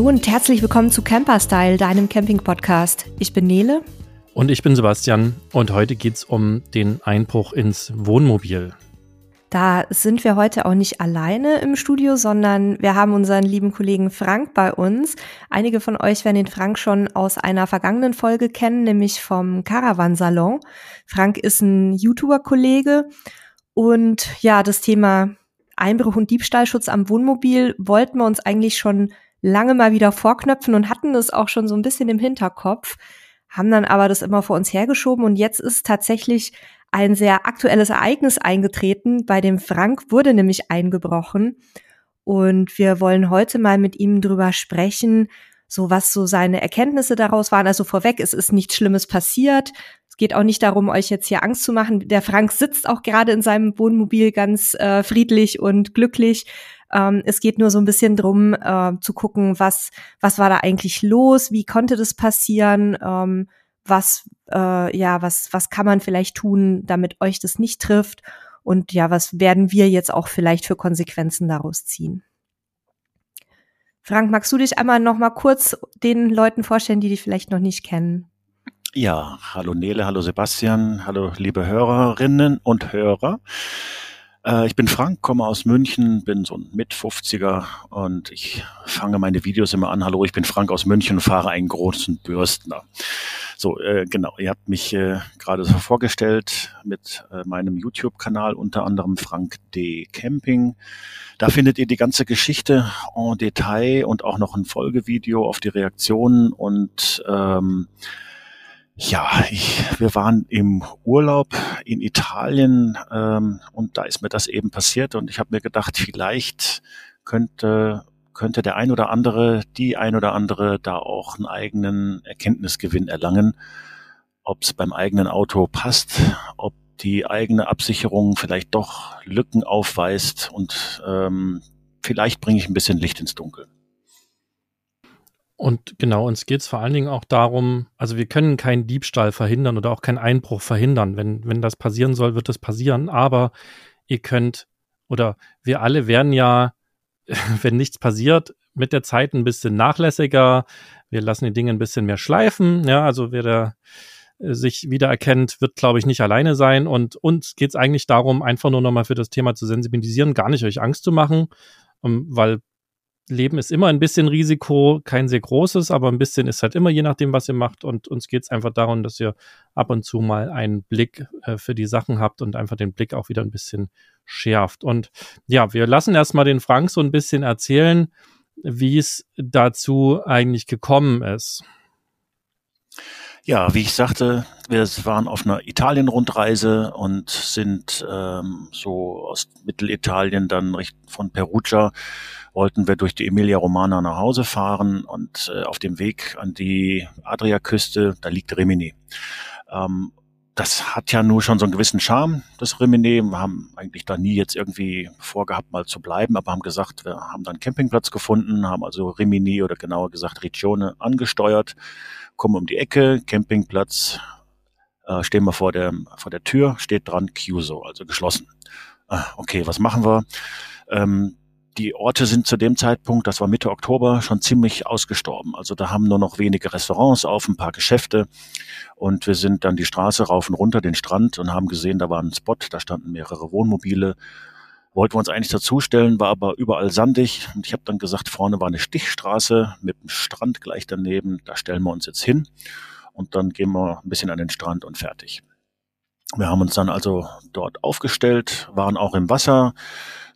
Hallo und herzlich willkommen zu Camperstyle, deinem Camping-Podcast. Ich bin Nele. Und ich bin Sebastian und heute geht es um den Einbruch ins Wohnmobil. Da sind wir heute auch nicht alleine im Studio, sondern wir haben unseren lieben Kollegen Frank bei uns. Einige von euch werden den Frank schon aus einer vergangenen Folge kennen, nämlich vom Caravan Salon. Frank ist ein YouTuber-Kollege und ja, das Thema Einbruch und Diebstahlschutz am Wohnmobil wollten wir uns eigentlich schon lange mal wieder vorknöpfen und hatten es auch schon so ein bisschen im Hinterkopf, haben dann aber das immer vor uns hergeschoben und jetzt ist tatsächlich ein sehr aktuelles Ereignis eingetreten. Bei dem Frank wurde nämlich eingebrochen. Und wir wollen heute mal mit ihm drüber sprechen, so was so seine Erkenntnisse daraus waren. Also vorweg, es ist nichts Schlimmes passiert. Es geht auch nicht darum, euch jetzt hier Angst zu machen. Der Frank sitzt auch gerade in seinem Wohnmobil ganz äh, friedlich und glücklich. Ähm, es geht nur so ein bisschen drum, äh, zu gucken, was, was war da eigentlich los? Wie konnte das passieren? Ähm, was, äh, ja, was, was kann man vielleicht tun, damit euch das nicht trifft? Und ja, was werden wir jetzt auch vielleicht für Konsequenzen daraus ziehen? Frank, magst du dich einmal noch mal kurz den Leuten vorstellen, die dich vielleicht noch nicht kennen? Ja, hallo Nele, hallo Sebastian, hallo liebe Hörerinnen und Hörer. Äh, ich bin Frank, komme aus München, bin so ein Mit-50er und ich fange meine Videos immer an. Hallo, ich bin Frank aus München und fahre einen großen Bürstner. So, äh, genau, ihr habt mich äh, gerade so vorgestellt mit äh, meinem YouTube-Kanal, unter anderem Frank D. Camping. Da findet ihr die ganze Geschichte en Detail und auch noch ein Folgevideo auf die Reaktionen und ähm, ja, ich, wir waren im Urlaub in Italien ähm, und da ist mir das eben passiert und ich habe mir gedacht, vielleicht könnte könnte der ein oder andere, die ein oder andere da auch einen eigenen Erkenntnisgewinn erlangen, ob es beim eigenen Auto passt, ob die eigene Absicherung vielleicht doch Lücken aufweist und ähm, vielleicht bringe ich ein bisschen Licht ins Dunkel. Und genau, uns geht es vor allen Dingen auch darum, also wir können keinen Diebstahl verhindern oder auch keinen Einbruch verhindern. Wenn, wenn das passieren soll, wird das passieren. Aber ihr könnt oder wir alle werden ja, wenn nichts passiert, mit der Zeit ein bisschen nachlässiger. Wir lassen die Dinge ein bisschen mehr schleifen. Ja, also wer da äh, sich wiedererkennt, wird, glaube ich, nicht alleine sein. Und uns geht es eigentlich darum, einfach nur nochmal für das Thema zu sensibilisieren, gar nicht euch Angst zu machen, um, weil Leben ist immer ein bisschen Risiko, kein sehr großes, aber ein bisschen ist halt immer je nachdem, was ihr macht. Und uns geht es einfach darum, dass ihr ab und zu mal einen Blick äh, für die Sachen habt und einfach den Blick auch wieder ein bisschen schärft. Und ja, wir lassen erstmal den Frank so ein bisschen erzählen, wie es dazu eigentlich gekommen ist. Ja, wie ich sagte, wir waren auf einer Italien-Rundreise und sind ähm, so aus Mittelitalien dann von Perugia wollten wir durch die Emilia Romana nach Hause fahren und äh, auf dem Weg an die Adriaküste, da liegt Rimini. Ähm, das hat ja nur schon so einen gewissen Charme, das Rimini. Wir haben eigentlich da nie jetzt irgendwie vorgehabt, mal zu bleiben, aber haben gesagt, wir haben dann Campingplatz gefunden, haben also Rimini oder genauer gesagt Regione angesteuert, kommen um die Ecke, Campingplatz, äh, stehen wir vor der, vor der Tür, steht dran Chiuso, also geschlossen. Ah, okay, was machen wir? Ähm, die Orte sind zu dem Zeitpunkt, das war Mitte Oktober, schon ziemlich ausgestorben. Also da haben nur noch wenige Restaurants auf, ein paar Geschäfte. Und wir sind dann die Straße rauf und runter, den Strand und haben gesehen, da war ein Spot, da standen mehrere Wohnmobile. Wollten wir uns eigentlich dazustellen, war aber überall sandig. Und ich habe dann gesagt, vorne war eine Stichstraße mit einem Strand gleich daneben. Da stellen wir uns jetzt hin. Und dann gehen wir ein bisschen an den Strand und fertig. Wir haben uns dann also dort aufgestellt, waren auch im Wasser,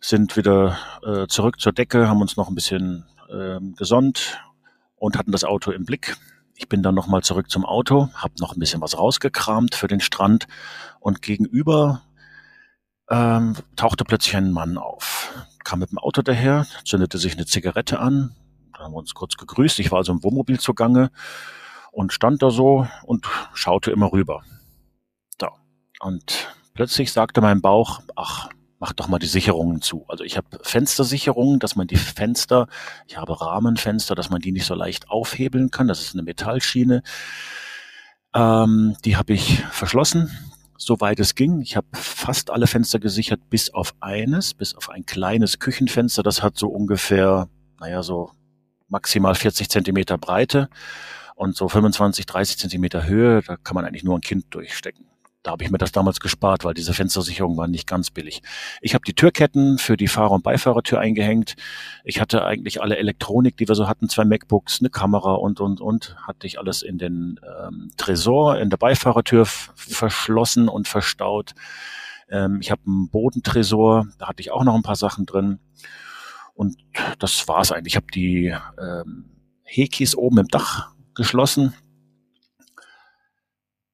sind wieder äh, zurück zur Decke, haben uns noch ein bisschen äh, gesonnt und hatten das Auto im Blick. Ich bin dann nochmal zurück zum Auto, habe noch ein bisschen was rausgekramt für den Strand und gegenüber ähm, tauchte plötzlich ein Mann auf. Kam mit dem Auto daher, zündete sich eine Zigarette an, dann haben wir uns kurz gegrüßt. Ich war also im Wohnmobil zugange und stand da so und schaute immer rüber. Da. Und plötzlich sagte mein Bauch, ach, mach doch mal die Sicherungen zu. Also ich habe Fenstersicherungen, dass man die Fenster, ich habe Rahmenfenster, dass man die nicht so leicht aufhebeln kann. Das ist eine Metallschiene. Ähm, die habe ich verschlossen, soweit es ging. Ich habe fast alle Fenster gesichert, bis auf eines, bis auf ein kleines Küchenfenster. Das hat so ungefähr, naja, so maximal 40 Zentimeter Breite und so 25, 30 Zentimeter Höhe, da kann man eigentlich nur ein Kind durchstecken. Da habe ich mir das damals gespart, weil diese Fenstersicherung war nicht ganz billig. Ich habe die Türketten für die Fahrer- und Beifahrertür eingehängt. Ich hatte eigentlich alle Elektronik, die wir so hatten, zwei MacBooks, eine Kamera und, und, und. Hatte ich alles in den ähm, Tresor, in der Beifahrertür verschlossen und verstaut. Ähm, ich habe einen Bodentresor, da hatte ich auch noch ein paar Sachen drin. Und das war's eigentlich. Ich habe die ähm, Hekis oben im Dach geschlossen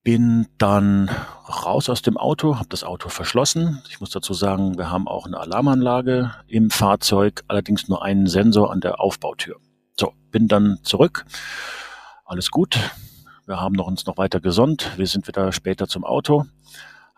bin dann raus aus dem Auto, habe das Auto verschlossen. Ich muss dazu sagen, wir haben auch eine Alarmanlage im Fahrzeug, allerdings nur einen Sensor an der Aufbautür. So, bin dann zurück. Alles gut. Wir haben noch uns noch weiter gesonnt. Wir sind wieder später zum Auto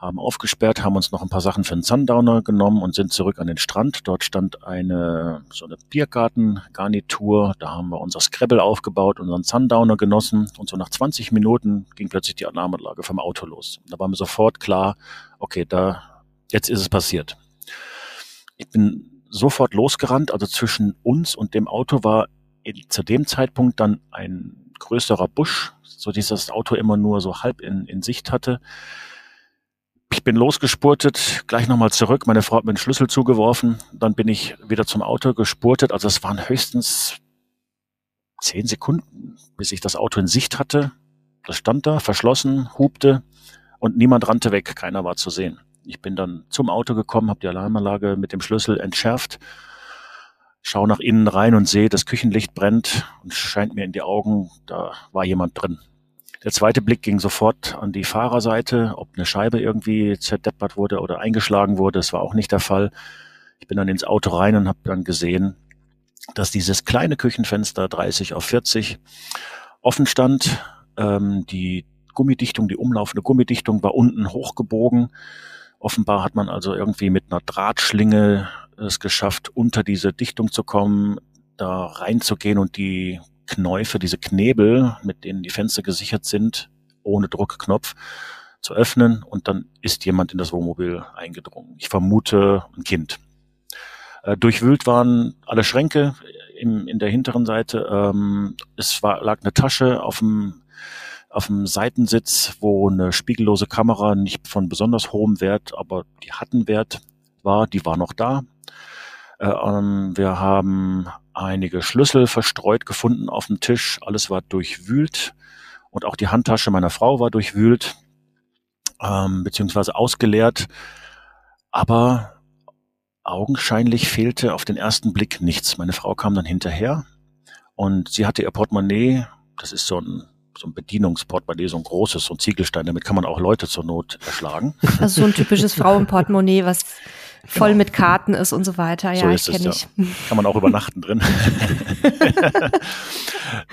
haben aufgesperrt, haben uns noch ein paar Sachen für einen Sundowner genommen und sind zurück an den Strand. Dort stand eine so eine Biergartengarnitur. Da haben wir unser Scrabble aufgebaut, unseren Sundowner genossen und so nach 20 Minuten ging plötzlich die Alarmanlage vom Auto los. Da war mir sofort klar, okay, da jetzt ist es passiert. Ich bin sofort losgerannt, also zwischen uns und dem Auto war zu dem Zeitpunkt dann ein größerer Busch, so dass das Auto immer nur so halb in, in Sicht hatte. Ich bin losgespurtet, gleich nochmal zurück. Meine Frau hat mir den Schlüssel zugeworfen. Dann bin ich wieder zum Auto gespurtet. Also es waren höchstens zehn Sekunden, bis ich das Auto in Sicht hatte. Das stand da, verschlossen, hupte und niemand rannte weg. Keiner war zu sehen. Ich bin dann zum Auto gekommen, habe die Alarmanlage mit dem Schlüssel entschärft, schaue nach innen rein und sehe, das Küchenlicht brennt und scheint mir in die Augen, da war jemand drin. Der zweite Blick ging sofort an die Fahrerseite, ob eine Scheibe irgendwie zerdeppert wurde oder eingeschlagen wurde. Das war auch nicht der Fall. Ich bin dann ins Auto rein und habe dann gesehen, dass dieses kleine Küchenfenster 30 auf 40 offen stand. Ähm, die Gummidichtung, die umlaufende Gummidichtung war unten hochgebogen. Offenbar hat man also irgendwie mit einer Drahtschlinge es geschafft, unter diese Dichtung zu kommen, da reinzugehen und die Knäufe, diese Knebel, mit denen die Fenster gesichert sind, ohne Druckknopf, zu öffnen und dann ist jemand in das Wohnmobil eingedrungen. Ich vermute ein Kind. Äh, durchwühlt waren alle Schränke im, in der hinteren Seite. Ähm, es war, lag eine Tasche auf dem, auf dem Seitensitz, wo eine spiegellose Kamera nicht von besonders hohem Wert, aber die hatten Wert war, die war noch da. Äh, ähm, wir haben einige Schlüssel verstreut gefunden auf dem Tisch. Alles war durchwühlt und auch die Handtasche meiner Frau war durchwühlt ähm, beziehungsweise ausgeleert. Aber augenscheinlich fehlte auf den ersten Blick nichts. Meine Frau kam dann hinterher und sie hatte ihr Portemonnaie, das ist so ein so ein Bedienungsportemonnaie, so ein großes, so ein Ziegelstein, damit kann man auch Leute zur Not erschlagen. Also so ein typisches Frauenportemonnaie, was voll genau. mit Karten ist und so weiter. Ja, so ist ich kenne ich. Ja. Kann man auch übernachten drin.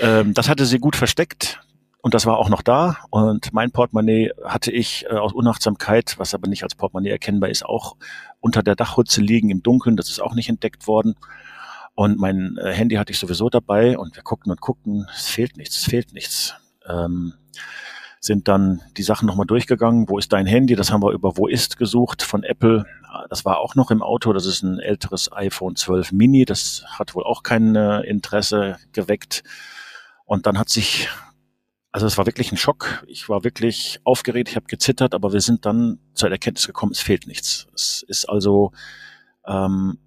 ähm, das hatte sie gut versteckt. Und das war auch noch da. Und mein Portemonnaie hatte ich äh, aus Unachtsamkeit, was aber nicht als Portemonnaie erkennbar ist, auch unter der Dachhutze liegen im Dunkeln. Das ist auch nicht entdeckt worden. Und mein äh, Handy hatte ich sowieso dabei. Und wir guckten und guckten. Es fehlt nichts, es fehlt nichts. Ähm, sind dann die Sachen nochmal durchgegangen. Wo ist dein Handy? Das haben wir über Wo ist gesucht von Apple. Das war auch noch im Auto. Das ist ein älteres iPhone 12 Mini. Das hat wohl auch kein äh, Interesse geweckt. Und dann hat sich, also es war wirklich ein Schock. Ich war wirklich aufgeregt. Ich habe gezittert, aber wir sind dann zur Erkenntnis gekommen, es fehlt nichts. Es ist also ähm,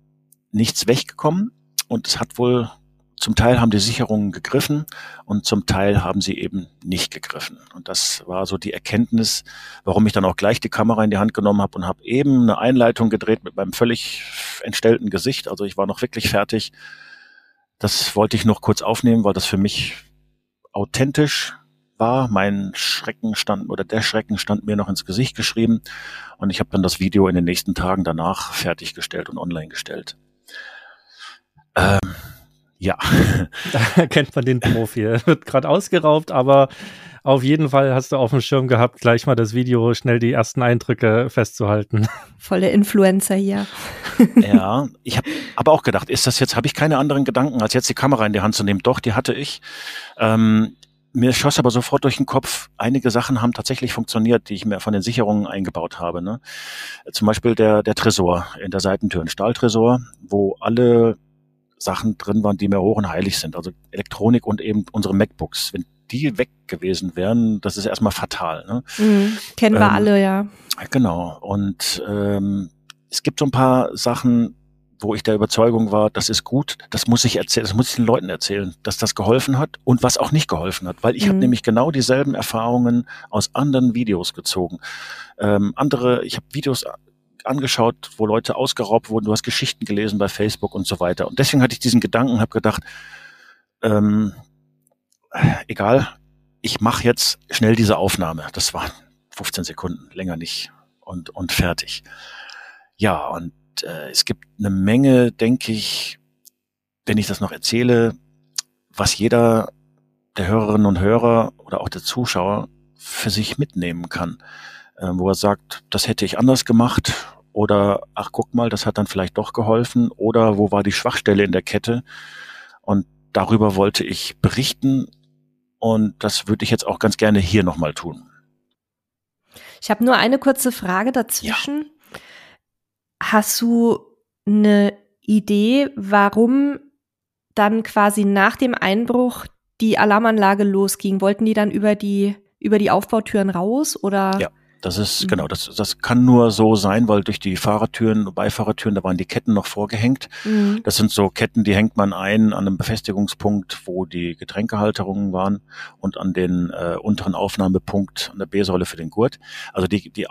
nichts weggekommen. Und es hat wohl zum Teil haben die Sicherungen gegriffen und zum Teil haben sie eben nicht gegriffen. Und das war so die Erkenntnis, warum ich dann auch gleich die Kamera in die Hand genommen habe und habe eben eine Einleitung gedreht mit meinem völlig entstellten Gesicht. Also ich war noch wirklich fertig. Das wollte ich noch kurz aufnehmen, weil das für mich authentisch war. Mein Schrecken stand oder der Schrecken stand mir noch ins Gesicht geschrieben und ich habe dann das Video in den nächsten Tagen danach fertiggestellt und online gestellt. Ähm, ja. Da erkennt man den Profi. Er wird gerade ausgeraubt, aber auf jeden Fall hast du auf dem Schirm gehabt, gleich mal das Video, schnell die ersten Eindrücke festzuhalten. Volle Influencer hier. Ja, ich habe aber auch gedacht, ist das jetzt, habe ich keine anderen Gedanken, als jetzt die Kamera in die Hand zu nehmen. Doch, die hatte ich. Ähm, mir schoss aber sofort durch den Kopf, einige Sachen haben tatsächlich funktioniert, die ich mir von den Sicherungen eingebaut habe. Ne? Zum Beispiel der, der Tresor in der Seitentür, ein Stahltresor, wo alle Sachen drin waren, die mir hoch und heilig sind. Also Elektronik und eben unsere MacBooks. Wenn die weg gewesen wären, das ist erstmal fatal. Ne? Mhm, kennen wir ähm, alle, ja. Genau. Und ähm, es gibt so ein paar Sachen, wo ich der Überzeugung war, das ist gut, das muss ich erzählen, das muss ich den Leuten erzählen, dass das geholfen hat und was auch nicht geholfen hat, weil ich mhm. habe nämlich genau dieselben Erfahrungen aus anderen Videos gezogen. Ähm, andere, ich habe Videos angeschaut, wo Leute ausgeraubt wurden, du hast Geschichten gelesen bei Facebook und so weiter. Und deswegen hatte ich diesen Gedanken, habe gedacht, ähm, egal, ich mache jetzt schnell diese Aufnahme. Das waren 15 Sekunden, länger nicht und, und fertig. Ja, und äh, es gibt eine Menge, denke ich, wenn ich das noch erzähle, was jeder der Hörerinnen und Hörer oder auch der Zuschauer für sich mitnehmen kann, wo er sagt, das hätte ich anders gemacht oder ach guck mal, das hat dann vielleicht doch geholfen oder wo war die Schwachstelle in der Kette und darüber wollte ich berichten und das würde ich jetzt auch ganz gerne hier nochmal tun. Ich habe nur eine kurze Frage dazwischen. Ja. Hast du eine Idee, warum dann quasi nach dem Einbruch die Alarmanlage losging? Wollten die dann über die, über die Aufbautüren raus oder? Ja. Das ist, mhm. genau, das, das kann nur so sein, weil durch die Fahrertüren, Beifahrertüren, da waren die Ketten noch vorgehängt. Mhm. Das sind so Ketten, die hängt man ein an einem Befestigungspunkt, wo die Getränkehalterungen waren und an den äh, unteren Aufnahmepunkt an der B-Säule für den Gurt. Also die, die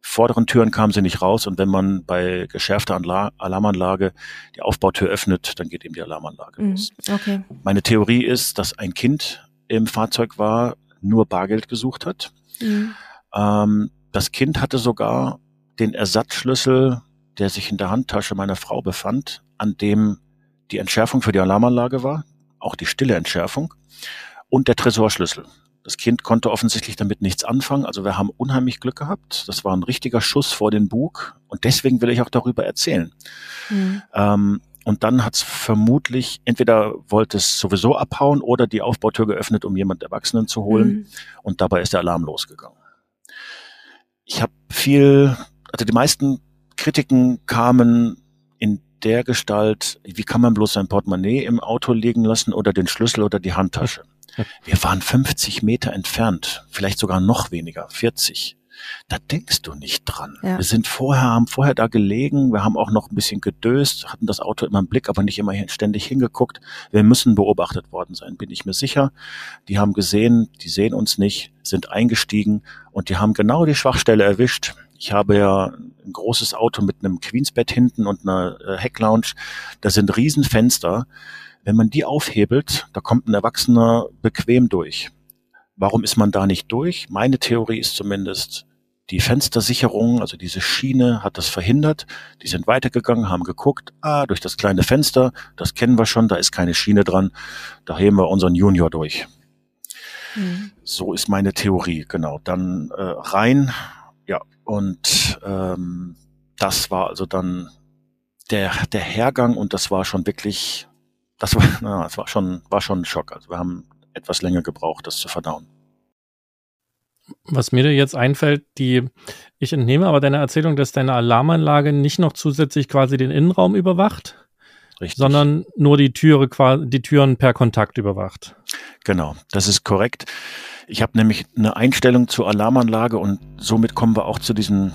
vorderen Türen kamen sie nicht raus und wenn man bei geschärfter Anla Alarmanlage die Aufbautür öffnet, dann geht eben die Alarmanlage mhm. los. Okay. Meine Theorie ist, dass ein Kind im Fahrzeug war, nur Bargeld gesucht hat. Mhm. Ähm, das Kind hatte sogar den Ersatzschlüssel, der sich in der Handtasche meiner Frau befand, an dem die Entschärfung für die Alarmanlage war, auch die stille Entschärfung und der Tresorschlüssel. Das Kind konnte offensichtlich damit nichts anfangen. Also wir haben unheimlich Glück gehabt. Das war ein richtiger Schuss vor den Bug. Und deswegen will ich auch darüber erzählen. Mhm. Ähm, und dann hat es vermutlich, entweder wollte es sowieso abhauen oder die Aufbautür geöffnet, um jemand Erwachsenen zu holen. Mhm. Und dabei ist der Alarm losgegangen ich habe viel, also die meisten Kritiken kamen in der Gestalt, wie kann man bloß sein Portemonnaie im Auto liegen lassen oder den Schlüssel oder die Handtasche. Wir waren 50 Meter entfernt, vielleicht sogar noch weniger, 40 da denkst du nicht dran. Ja. Wir sind vorher, haben vorher da gelegen, wir haben auch noch ein bisschen gedöst, hatten das Auto immer im Blick, aber nicht immer ständig hingeguckt. Wir müssen beobachtet worden sein, bin ich mir sicher. Die haben gesehen, die sehen uns nicht, sind eingestiegen und die haben genau die Schwachstelle erwischt. Ich habe ja ein großes Auto mit einem Queensbett hinten und einer äh, Hecklounge. Da sind Riesenfenster. Wenn man die aufhebelt, da kommt ein Erwachsener bequem durch. Warum ist man da nicht durch? Meine Theorie ist zumindest, die Fenstersicherung, also diese Schiene, hat das verhindert. Die sind weitergegangen, haben geguckt, ah, durch das kleine Fenster, das kennen wir schon, da ist keine Schiene dran, da heben wir unseren Junior durch. Mhm. So ist meine Theorie, genau. Dann äh, rein, ja, und ähm, das war also dann der, der Hergang und das war schon wirklich, das war, na, das war schon, war schon ein Schock. Also wir haben etwas länger gebraucht, das zu verdauen. Was mir jetzt einfällt, die, ich entnehme aber deine Erzählung, dass deine Alarmanlage nicht noch zusätzlich quasi den Innenraum überwacht, Richtig. sondern nur die Türe, die Türen per Kontakt überwacht. Genau, das ist korrekt. Ich habe nämlich eine Einstellung zur Alarmanlage und somit kommen wir auch zu diesem,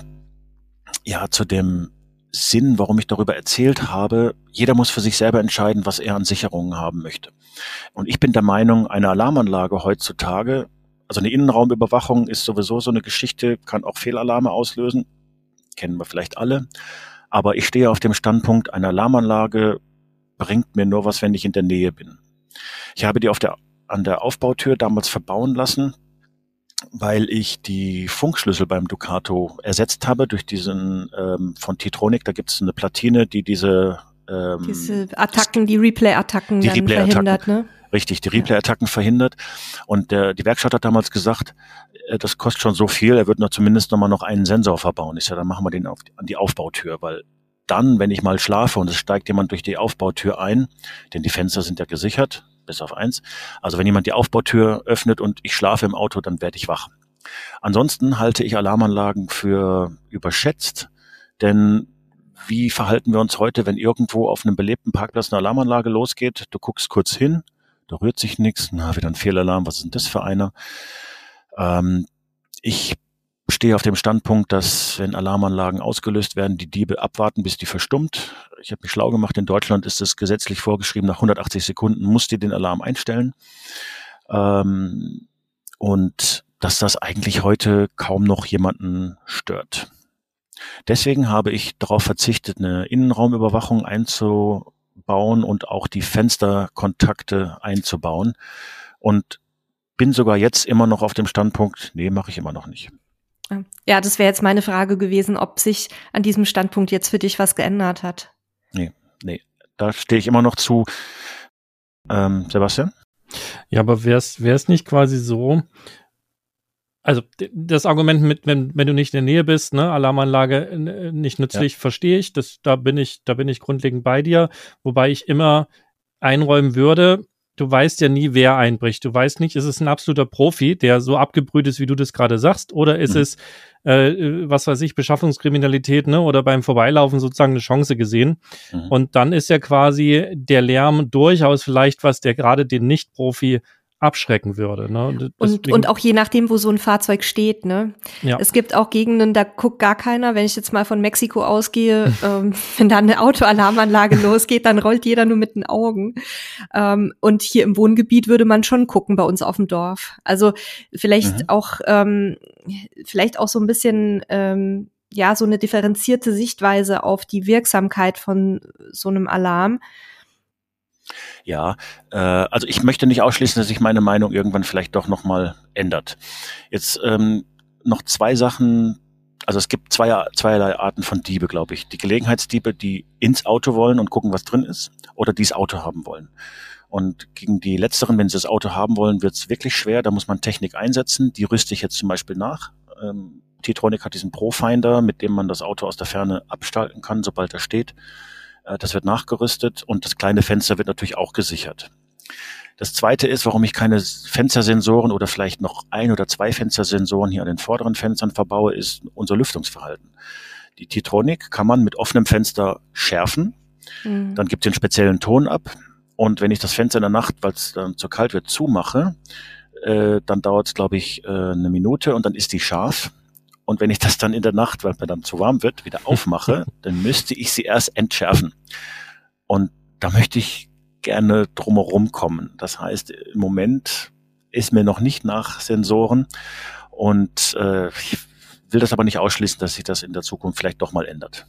ja, zu dem Sinn, warum ich darüber erzählt habe. Jeder muss für sich selber entscheiden, was er an Sicherungen haben möchte. Und ich bin der Meinung, eine Alarmanlage heutzutage also eine Innenraumüberwachung ist sowieso so eine Geschichte, kann auch Fehlalarme auslösen. Kennen wir vielleicht alle. Aber ich stehe auf dem Standpunkt, eine Alarmanlage bringt mir nur was, wenn ich in der Nähe bin. Ich habe die auf der, an der Aufbautür damals verbauen lassen, weil ich die Funkschlüssel beim Ducato ersetzt habe durch diesen ähm, von Titronic. Da gibt es eine Platine, die diese ähm, diese Attacken, die Replay-Attacken die Replay verhindert, ne? Richtig, die Replay-Attacken verhindert. Und der, die Werkstatt hat damals gesagt, äh, das kostet schon so viel, er wird noch zumindest noch mal noch einen Sensor verbauen. Ich sage, dann machen wir den auf, an die Aufbautür, weil dann, wenn ich mal schlafe und es steigt jemand durch die Aufbautür ein, denn die Fenster sind ja gesichert, bis auf eins. Also wenn jemand die Aufbautür öffnet und ich schlafe im Auto, dann werde ich wach. Ansonsten halte ich Alarmanlagen für überschätzt, denn wie verhalten wir uns heute, wenn irgendwo auf einem belebten Parkplatz eine Alarmanlage losgeht? Du guckst kurz hin, da rührt sich nichts, na, wieder ein Fehlalarm, was ist denn das für einer? Ähm, ich stehe auf dem Standpunkt, dass wenn Alarmanlagen ausgelöst werden, die Diebe abwarten, bis die verstummt. Ich habe mich schlau gemacht, in Deutschland ist es gesetzlich vorgeschrieben, nach 180 Sekunden musst du den Alarm einstellen. Ähm, und dass das eigentlich heute kaum noch jemanden stört. Deswegen habe ich darauf verzichtet, eine Innenraumüberwachung einzubauen und auch die Fensterkontakte einzubauen. Und bin sogar jetzt immer noch auf dem Standpunkt, nee, mache ich immer noch nicht. Ja, das wäre jetzt meine Frage gewesen, ob sich an diesem Standpunkt jetzt für dich was geändert hat. Nee, nee, da stehe ich immer noch zu. Ähm, Sebastian? Ja, aber wäre es nicht quasi so, also das Argument mit, wenn, wenn du nicht in der Nähe bist, ne, Alarmanlage nicht nützlich, ja. verstehe ich. Das, da bin ich, da bin ich grundlegend bei dir, wobei ich immer einräumen würde, du weißt ja nie, wer einbricht. Du weißt nicht, ist es ein absoluter Profi, der so abgebrüht ist, wie du das gerade sagst, oder ist mhm. es, äh, was weiß ich, Beschaffungskriminalität, ne, oder beim Vorbeilaufen sozusagen eine Chance gesehen. Mhm. Und dann ist ja quasi der Lärm durchaus vielleicht was, der gerade den Nicht-Profi abschrecken würde. Ne? Und, und auch je nachdem, wo so ein Fahrzeug steht. Ne? Ja. Es gibt auch Gegenden, da guckt gar keiner. Wenn ich jetzt mal von Mexiko ausgehe, ähm, wenn da eine Autoalarmanlage losgeht, dann rollt jeder nur mit den Augen. Ähm, und hier im Wohngebiet würde man schon gucken bei uns auf dem Dorf. Also vielleicht mhm. auch, ähm, vielleicht auch so ein bisschen ähm, ja so eine differenzierte Sichtweise auf die Wirksamkeit von so einem Alarm. Ja, äh, also ich möchte nicht ausschließen, dass sich meine Meinung irgendwann vielleicht doch nochmal ändert. Jetzt ähm, noch zwei Sachen. Also es gibt zwei, zweierlei Arten von Diebe, glaube ich. Die Gelegenheitsdiebe, die ins Auto wollen und gucken, was drin ist, oder die das Auto haben wollen. Und gegen die letzteren, wenn sie das Auto haben wollen, wird es wirklich schwer. Da muss man Technik einsetzen. Die rüste ich jetzt zum Beispiel nach. Ähm, T-Tronic hat diesen Profinder, mit dem man das Auto aus der Ferne abstalten kann, sobald er steht. Äh, das wird nachgerüstet und das kleine Fenster wird natürlich auch gesichert. Das zweite ist, warum ich keine Fenstersensoren oder vielleicht noch ein oder zwei Fenstersensoren hier an den vorderen Fenstern verbaue, ist unser Lüftungsverhalten. Die Titronic kann man mit offenem Fenster schärfen. Mhm. Dann gibt es den speziellen Ton ab. Und wenn ich das Fenster in der Nacht, weil es dann zu kalt wird, zumache, äh, dann dauert es, glaube ich, äh, eine Minute und dann ist die scharf. Und wenn ich das dann in der Nacht, weil mir dann zu warm wird, wieder aufmache, dann müsste ich sie erst entschärfen. Und da möchte ich gerne drumherum kommen. Das heißt, im Moment ist mir noch nicht nach Sensoren und äh, ich will das aber nicht ausschließen, dass sich das in der Zukunft vielleicht doch mal ändert.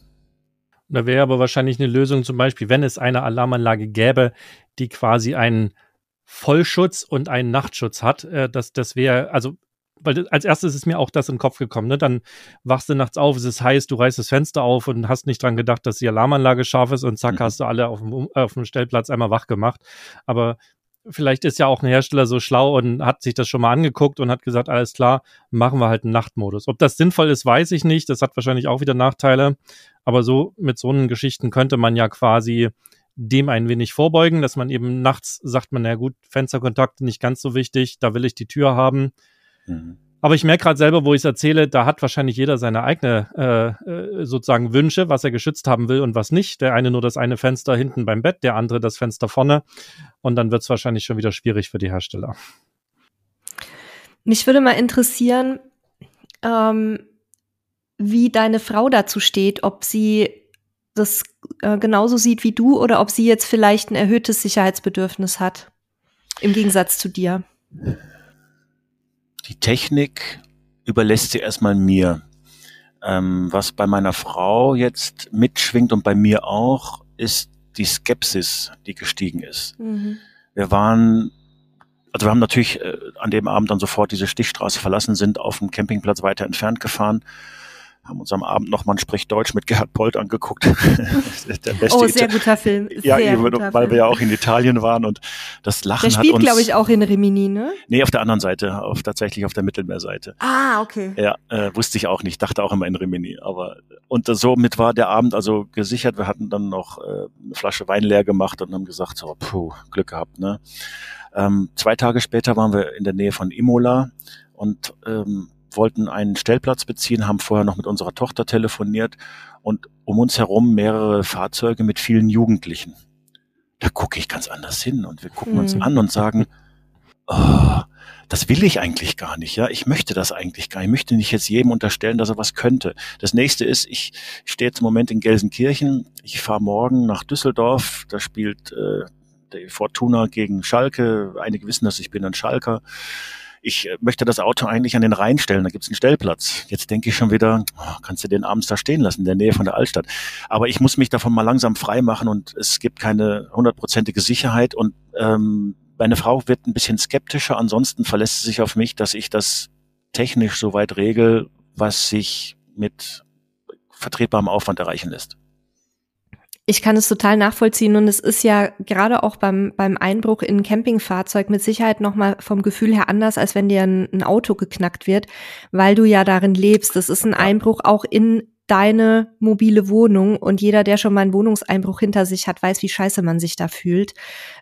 Da wäre aber wahrscheinlich eine Lösung, zum Beispiel, wenn es eine Alarmanlage gäbe, die quasi einen Vollschutz und einen Nachtschutz hat. Äh, das, das wäre, also weil als erstes ist mir auch das in den Kopf gekommen. Ne? Dann wachst du nachts auf, es ist heiß, du reißt das Fenster auf und hast nicht dran gedacht, dass die Alarmanlage scharf ist und zack, mhm. hast du alle auf dem, auf dem Stellplatz einmal wach gemacht. Aber vielleicht ist ja auch ein Hersteller so schlau und hat sich das schon mal angeguckt und hat gesagt, alles klar, machen wir halt einen Nachtmodus. Ob das sinnvoll ist, weiß ich nicht. Das hat wahrscheinlich auch wieder Nachteile. Aber so mit so einen Geschichten könnte man ja quasi dem ein wenig vorbeugen, dass man eben nachts sagt man, na gut, Fensterkontakt nicht ganz so wichtig, da will ich die Tür haben Mhm. Aber ich merke gerade selber, wo ich es erzähle, da hat wahrscheinlich jeder seine eigene äh, äh, sozusagen Wünsche, was er geschützt haben will und was nicht. Der eine nur das eine Fenster hinten beim Bett, der andere das Fenster vorne. Und dann wird es wahrscheinlich schon wieder schwierig für die Hersteller. Mich würde mal interessieren, ähm, wie deine Frau dazu steht, ob sie das äh, genauso sieht wie du oder ob sie jetzt vielleicht ein erhöhtes Sicherheitsbedürfnis hat, im Gegensatz zu dir die Technik überlässt sie erstmal mir. Ähm, was bei meiner Frau jetzt mitschwingt und bei mir auch, ist die Skepsis, die gestiegen ist. Mhm. Wir waren, also wir haben natürlich äh, an dem Abend dann sofort diese Stichstraße verlassen, sind auf dem Campingplatz weiter entfernt gefahren haben uns am Abend noch mal Spricht Deutsch mit Gerhard Polt angeguckt. der beste oh, sehr guter Film. Ja, sehr eben, weil Film. wir ja auch in Italien waren und das Lachen der hat uns... Der spielt, glaube ich, auch in Rimini, ne? Nee, auf der anderen Seite, auf, tatsächlich auf der Mittelmeerseite. Ah, okay. Ja, äh, wusste ich auch nicht, dachte auch immer in Rimini. Aber und somit war der Abend also gesichert. Wir hatten dann noch äh, eine Flasche Wein leer gemacht und haben gesagt, so, puh, Glück gehabt, ne? Ähm, zwei Tage später waren wir in der Nähe von Imola und ähm, wollten einen Stellplatz beziehen, haben vorher noch mit unserer Tochter telefoniert und um uns herum mehrere Fahrzeuge mit vielen Jugendlichen. Da gucke ich ganz anders hin und wir gucken hm. uns an und sagen, oh, das will ich eigentlich gar nicht, ja. Ich möchte das eigentlich gar nicht. Ich möchte nicht jetzt jedem unterstellen, dass er was könnte. Das nächste ist, ich stehe jetzt im Moment in Gelsenkirchen. Ich fahre morgen nach Düsseldorf. Da spielt äh, Fortuna gegen Schalke. Einige wissen, dass ich bin ein Schalker. Ich äh, möchte das Auto eigentlich an den Rhein stellen, da gibt es einen Stellplatz. Jetzt denke ich schon wieder, oh, kannst du den abends da stehen lassen, in der Nähe von der Altstadt. Aber ich muss mich davon mal langsam frei machen und es gibt keine hundertprozentige Sicherheit und ähm, meine Frau wird ein bisschen skeptischer, ansonsten verlässt sie sich auf mich, dass ich das technisch so weit regel, was sich mit vertretbarem Aufwand erreichen lässt. Ich kann es total nachvollziehen und es ist ja gerade auch beim, beim Einbruch in ein Campingfahrzeug mit Sicherheit nochmal vom Gefühl her anders, als wenn dir ein, ein, Auto geknackt wird, weil du ja darin lebst. Das ist ein Einbruch auch in deine mobile Wohnung und jeder, der schon mal einen Wohnungseinbruch hinter sich hat, weiß, wie scheiße man sich da fühlt,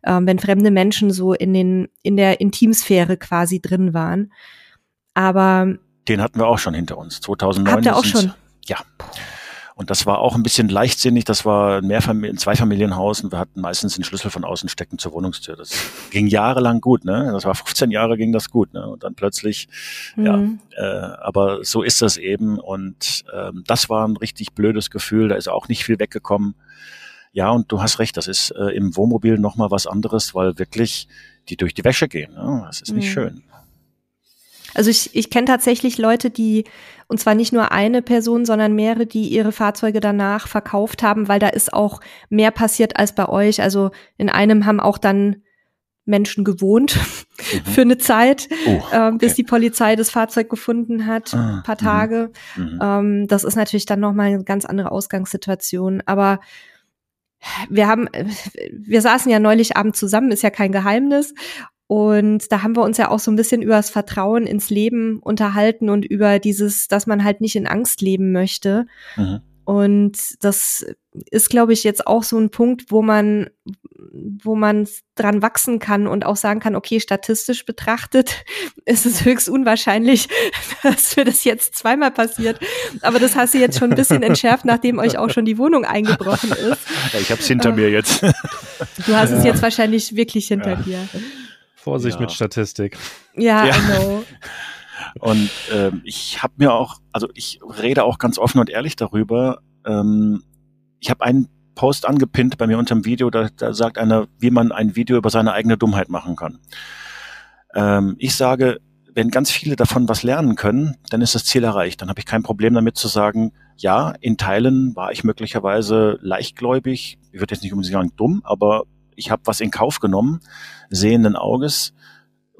ähm, wenn fremde Menschen so in den in der Intimsphäre quasi drin waren. Aber den hatten wir auch schon hinter uns. 2009. Habt ihr auch schon? Ja. Und das war auch ein bisschen leichtsinnig. Das war ein, Mehrfamilien-, ein Zweifamilienhaus und wir hatten meistens den Schlüssel von außen stecken zur Wohnungstür. Das ging jahrelang gut, ne? Das war 15 Jahre ging das gut, ne? Und dann plötzlich, mhm. ja, äh, aber so ist das eben. Und ähm, das war ein richtig blödes Gefühl. Da ist auch nicht viel weggekommen. Ja, und du hast recht, das ist äh, im Wohnmobil nochmal was anderes, weil wirklich die durch die Wäsche gehen. Ne? Das ist nicht mhm. schön. Also ich, ich kenne tatsächlich Leute, die, und zwar nicht nur eine Person, sondern mehrere, die ihre Fahrzeuge danach verkauft haben, weil da ist auch mehr passiert als bei euch. Also in einem haben auch dann Menschen gewohnt mhm. für eine Zeit, oh, okay. äh, bis die Polizei das Fahrzeug gefunden hat, ah, paar mhm. Tage. Mhm. Ähm, das ist natürlich dann nochmal eine ganz andere Ausgangssituation. Aber wir haben, wir saßen ja neulich Abend zusammen, ist ja kein Geheimnis. Und da haben wir uns ja auch so ein bisschen über das Vertrauen ins Leben unterhalten und über dieses, dass man halt nicht in Angst leben möchte. Mhm. Und das ist, glaube ich, jetzt auch so ein Punkt, wo man, wo man dran wachsen kann und auch sagen kann, okay, statistisch betrachtet ist es höchst unwahrscheinlich, dass mir das jetzt zweimal passiert. Aber das hast du jetzt schon ein bisschen entschärft, nachdem euch auch schon die Wohnung eingebrochen ist. Ja, ich habe es hinter äh, mir jetzt. Du hast ja. es jetzt wahrscheinlich wirklich hinter ja. dir. Vorsicht ja. mit Statistik. Ja, ja. Know. Und ähm, ich habe mir auch, also ich rede auch ganz offen und ehrlich darüber. Ähm, ich habe einen Post angepinnt bei mir unter dem Video, da, da sagt einer, wie man ein Video über seine eigene Dummheit machen kann. Ähm, ich sage, wenn ganz viele davon was lernen können, dann ist das Ziel erreicht. Dann habe ich kein Problem damit zu sagen, ja, in Teilen war ich möglicherweise leichtgläubig. Ich würde jetzt nicht unbedingt sagen dumm, aber ich habe was in Kauf genommen, sehenden Auges.